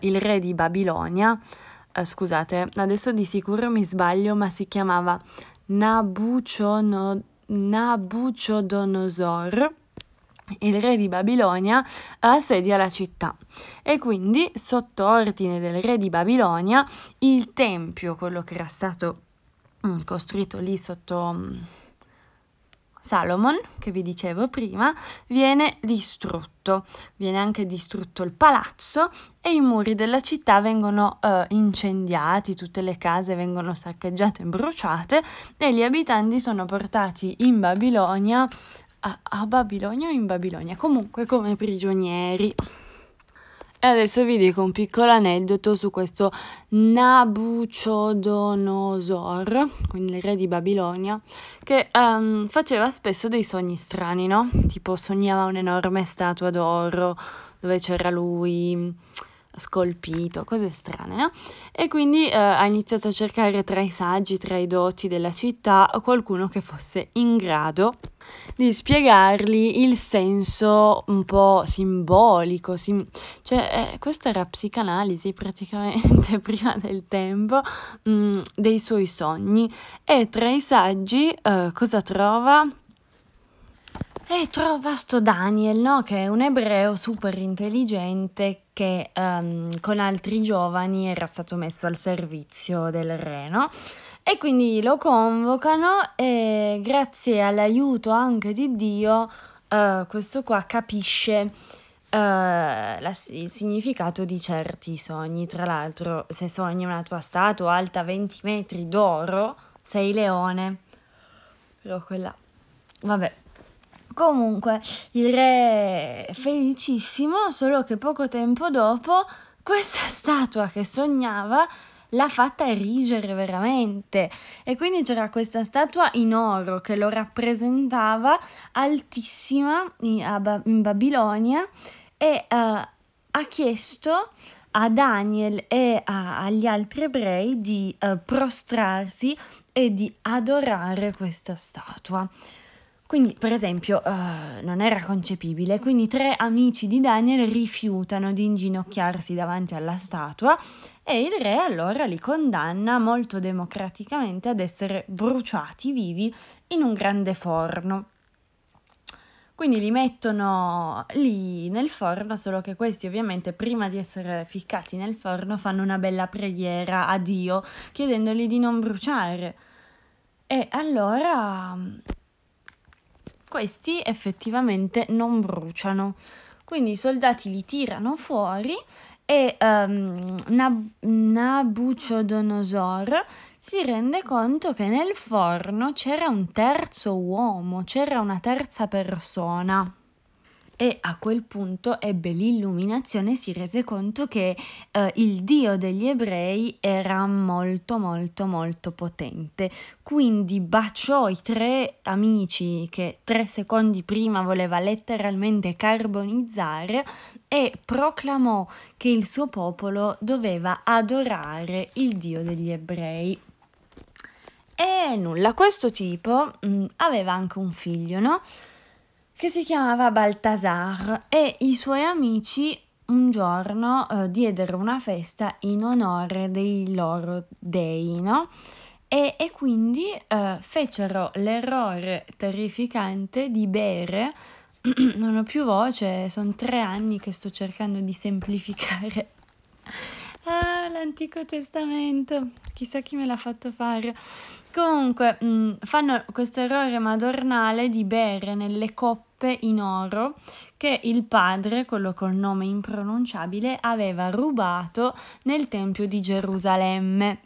il re di Babilonia, uh, scusate, adesso di sicuro mi sbaglio, ma si chiamava Nabucodonosor, il re di Babilonia assedia la città e quindi sotto ordine del re di Babilonia il tempio, quello che era stato costruito lì sotto mm, Salomon, che vi dicevo prima, viene distrutto. Viene anche distrutto il palazzo e i muri della città vengono uh, incendiati, tutte le case vengono saccheggiate e bruciate e gli abitanti sono portati in Babilonia, a, a Babilonia o in Babilonia, comunque come prigionieri. E adesso vi dico un piccolo aneddoto su questo Nabucodonosor, quindi il re di Babilonia, che um, faceva spesso dei sogni strani, no? Tipo sognava un'enorme statua d'oro dove c'era lui scolpito, cose strane, no? E quindi eh, ha iniziato a cercare tra i saggi, tra i doti della città, qualcuno che fosse in grado di spiegargli il senso un po' simbolico, sim- cioè eh, questa era psicanalisi praticamente [LAUGHS] prima del tempo mh, mm, dei suoi sogni e tra i saggi eh, cosa trova? E trova sto Daniel, no? che è un ebreo super intelligente che um, con altri giovani era stato messo al servizio del re, no? E quindi lo convocano e grazie all'aiuto anche di Dio uh, questo qua capisce uh, la, il significato di certi sogni. Tra l'altro se sogni una tua statua alta 20 metri d'oro sei leone. Però quella... Vabbè. Comunque il re è felicissimo, solo che poco tempo dopo questa statua che sognava l'ha fatta erigere veramente e quindi c'era questa statua in oro che lo rappresentava altissima in, in Babilonia e uh, ha chiesto a Daniel e a, agli altri ebrei di uh, prostrarsi e di adorare questa statua. Quindi, per esempio, uh, non era concepibile, quindi tre amici di Daniel rifiutano di inginocchiarsi davanti alla statua e il re allora li condanna molto democraticamente ad essere bruciati vivi in un grande forno. Quindi li mettono lì nel forno, solo che questi ovviamente prima di essere ficcati nel forno fanno una bella preghiera a Dio chiedendogli di non bruciare. E allora questi effettivamente non bruciano. Quindi i soldati li tirano fuori e um, Nab- Nabucodonosor si rende conto che nel forno c'era un terzo uomo, c'era una terza persona e a quel punto ebbe l'illuminazione e si rese conto che eh, il Dio degli ebrei era molto molto molto potente. Quindi baciò i tre amici che tre secondi prima voleva letteralmente carbonizzare e proclamò che il suo popolo doveva adorare il Dio degli ebrei. E nulla, questo tipo mh, mm, aveva anche un figlio, no? Che si chiamava Baltasar e i suoi amici un giorno uh, diedero una festa in onore dei loro dei, no? E, e quindi uh, fecero l'errore terrificante di bere. [CLEARS THROAT] non ho più voce, sono tre anni che sto cercando di semplificare. [LAUGHS] Ah, l'Antico Testamento, chissà chi me l'ha fatto fare. Comunque, mh, mm, fanno questo errore madornale di bere nelle coppe in oro che il padre, quello col nome impronunciabile, aveva rubato nel Tempio di Gerusalemme.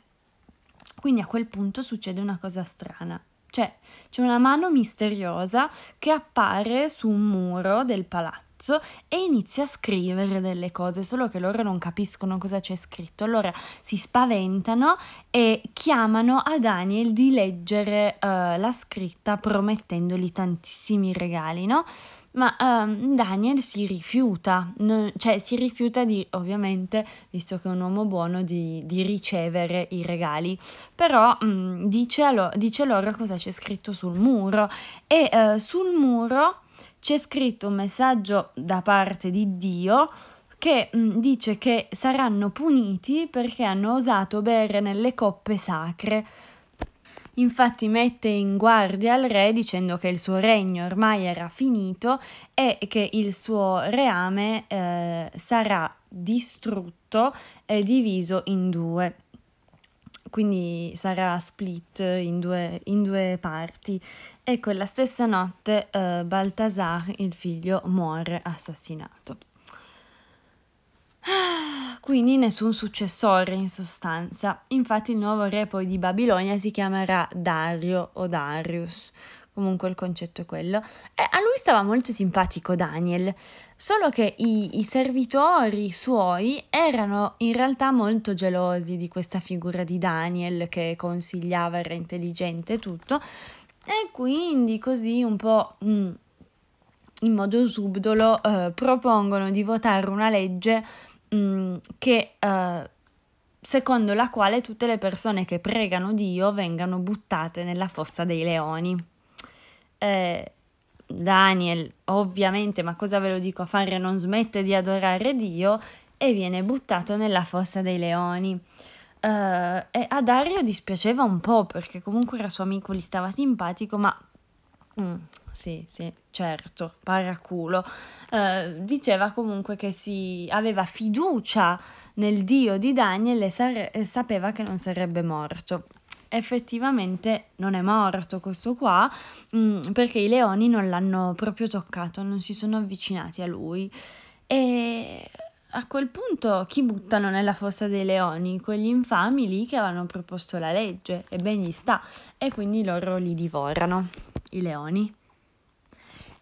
Quindi a quel punto succede una cosa strana. Cioè, c'è una mano misteriosa che appare su un muro del palazzo palazzo e inizia a scrivere delle cose, solo che loro non capiscono cosa c'è scritto. Allora si spaventano e chiamano a Daniel di leggere uh, la scritta promettendogli tantissimi regali, no? Ma um, Daniel si rifiuta, non, cioè si rifiuta di, ovviamente, visto che è un uomo buono, di, di ricevere i regali, però um, dice, lo, dice, loro cosa c'è scritto sul muro e uh, sul muro c'è scritto un messaggio da parte di Dio che mm, dice che saranno puniti perché hanno osato bere nelle coppe sacre. Infatti mette in guardia il re dicendo che il suo regno ormai era finito e che il suo reame eh, sarà distrutto e diviso in due quindi sarà split in due, in due parti e quella stessa notte eh, Baltasar, il figlio, muore assassinato. Quindi nessun successore in sostanza. Infatti il nuovo re poi di Babilonia si chiamerà Dario o Darius, comunque il concetto è quello. E a lui stava molto simpatico Daniel, solo che i, i, servitori suoi erano in realtà molto gelosi di questa figura di Daniel che consigliava, era intelligente e tutto, e quindi così un po'... Mm, in modo subdolo eh, propongono di votare una legge mm, che eh, secondo la quale tutte le persone che pregano Dio vengano buttate nella fossa dei leoni eh, Daniel, ovviamente, ma cosa ve lo dico a fare, non smette di adorare Dio e viene buttato nella fossa dei leoni. Uh, e a Dario dispiaceva un po' perché comunque era suo amico, gli stava simpatico, ma mm, sì, sì, certo, paraculo. Uh, diceva comunque che si aveva fiducia nel Dio di Daniel e, sare- e sapeva che non sarebbe morto effettivamente non è morto questo qua mm, perché i leoni non l'hanno proprio toccato, non si sono avvicinati a lui e a quel punto chi buttano nella fossa dei leoni? Quegli infami lì che avevano proposto la legge e ben gli sta e quindi loro li divorano, i leoni.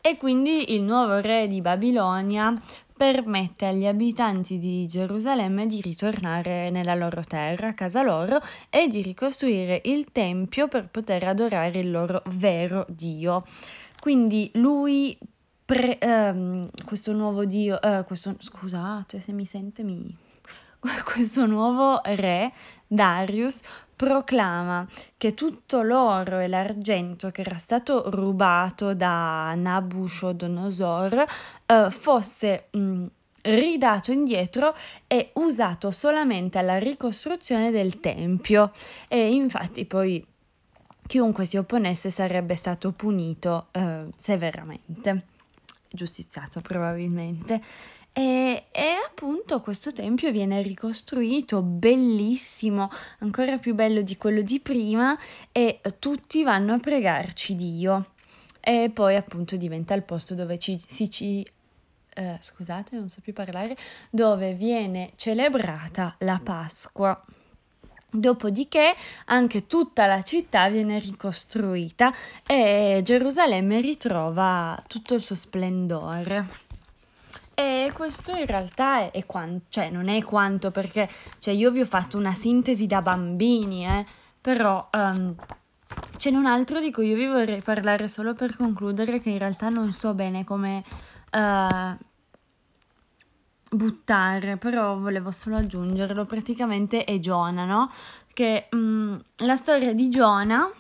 E quindi il nuovo re di Babilonia permette agli abitanti di Gerusalemme di ritornare nella loro terra, a casa loro, e di ricostruire il Tempio per poter adorare il loro vero Dio. Quindi lui, pre, ehm, questo nuovo Dio, eh, questo, scusate se mi sente mi... [LAUGHS] Questo nuovo re, Darius, proclama che tutto l'oro e l'argento che era stato rubato da Nabucodonosor eh, fosse mh, mm, ridato indietro e usato solamente alla ricostruzione del tempio. E infatti poi chiunque si opponesse sarebbe stato punito eh, severamente. Giustiziato probabilmente e, e, appunto questo tempio viene ricostruito bellissimo, ancora più bello di quello di prima e tutti vanno a pregarci Dio. E poi appunto diventa il posto dove ci, si ci eh, scusate, non so più parlare, dove viene celebrata la Pasqua. Dopodiché anche tutta la città viene ricostruita e Gerusalemme ritrova tutto il suo splendore. E questo in realtà è, è quanto, cioè non è quanto perché cioè io vi ho fatto una sintesi da bambini, eh, però um, c'è un altro di cui io vi vorrei parlare solo per concludere che in realtà non so bene come uh, buttare, però volevo solo aggiungerlo, praticamente è Giona, no? Che um, la storia di Giona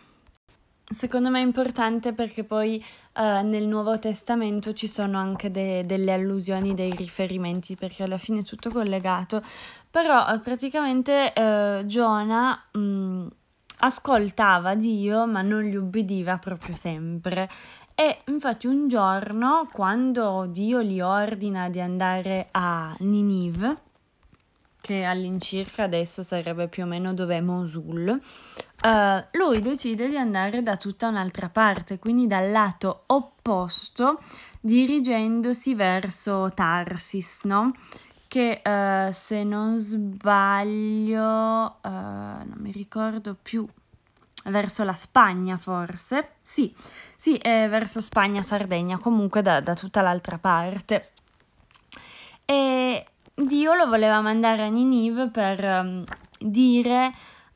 secondo me è importante perché poi uh, nel Nuovo Testamento ci sono anche de- delle allusioni, dei riferimenti, perché alla fine è tutto collegato. Però uh, praticamente uh, Giona mh, mm, ascoltava Dio ma non gli ubbidiva proprio sempre. E infatti un giorno, quando Dio gli ordina di andare a Ninive, che all'incirca adesso sarebbe più o meno dove è Mosul, uh, lui decide di andare da tutta un'altra parte, quindi dal lato opposto, dirigendosi verso Tarsis, no? Che uh, se non sbaglio, uh, non mi ricordo più, verso la Spagna forse, sì, sì, è verso Spagna, Sardegna, comunque da, da tutta l'altra parte. E Dio lo voleva mandare a Ninive per um, dire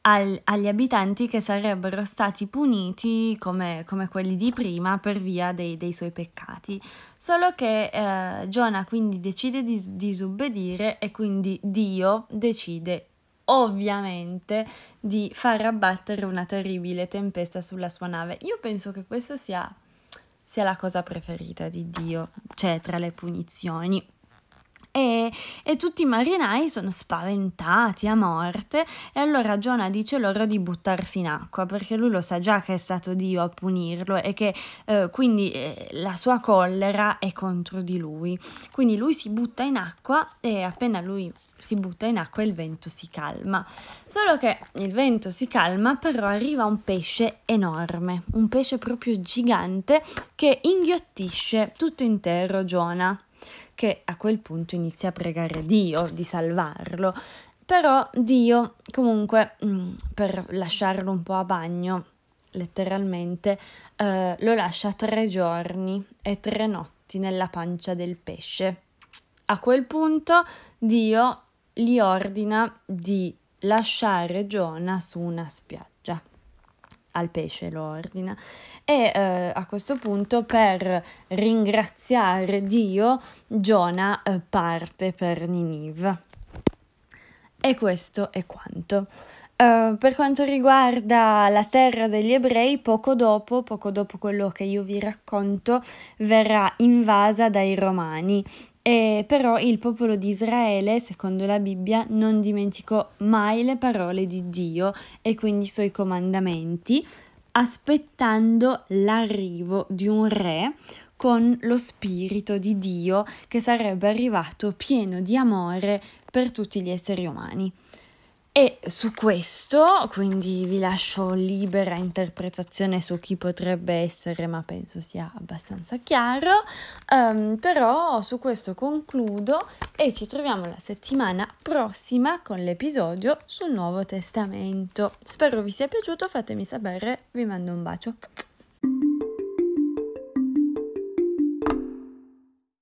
al, agli abitanti che sarebbero stati puniti come, come quelli di prima per via dei, dei suoi peccati. Solo che eh, Giona quindi decide di disobbedire e quindi Dio decide ovviamente di far abbattere una terribile tempesta sulla sua nave. Io penso che questa sia, sia la cosa preferita di Dio, cioè tra le punizioni. E, e, tutti i marinai sono spaventati a morte e allora Giona dice loro di buttarsi in acqua perché lui lo sa già che è stato Dio a punirlo e che eh, quindi eh, la sua collera è contro di lui. Quindi lui si butta in acqua e appena lui si butta in acqua il vento si calma. Solo che il vento si calma, però arriva un pesce enorme, un pesce proprio gigante che inghiottisce tutto intero Giona che a quel punto inizia a pregare Dio di salvarlo. Però Dio, comunque, mm, per lasciarlo un po' a bagno, letteralmente, eh, lo lascia tre giorni e tre notti nella pancia del pesce. A quel punto Dio gli ordina di lasciare Giona su una spiaggia al pesce lo ordina e eh, a questo punto per ringraziare Dio Giona eh, parte per Ninive. E questo è quanto. Uh, per quanto riguarda la terra degli ebrei, poco dopo, poco dopo quello che io vi racconto, verrà invasa dai romani e però il popolo di Israele, secondo la Bibbia, non dimenticò mai le parole di Dio e quindi i suoi comandamenti, aspettando l'arrivo di un re con lo spirito di Dio che sarebbe arrivato pieno di amore per tutti gli esseri umani. E su questo, quindi vi lascio libera interpretazione su chi potrebbe essere, ma penso sia abbastanza chiaro. Um, però su questo concludo e ci troviamo la settimana prossima con l'episodio sul Nuovo Testamento. Spero vi sia piaciuto, fatemi sapere, vi mando un bacio.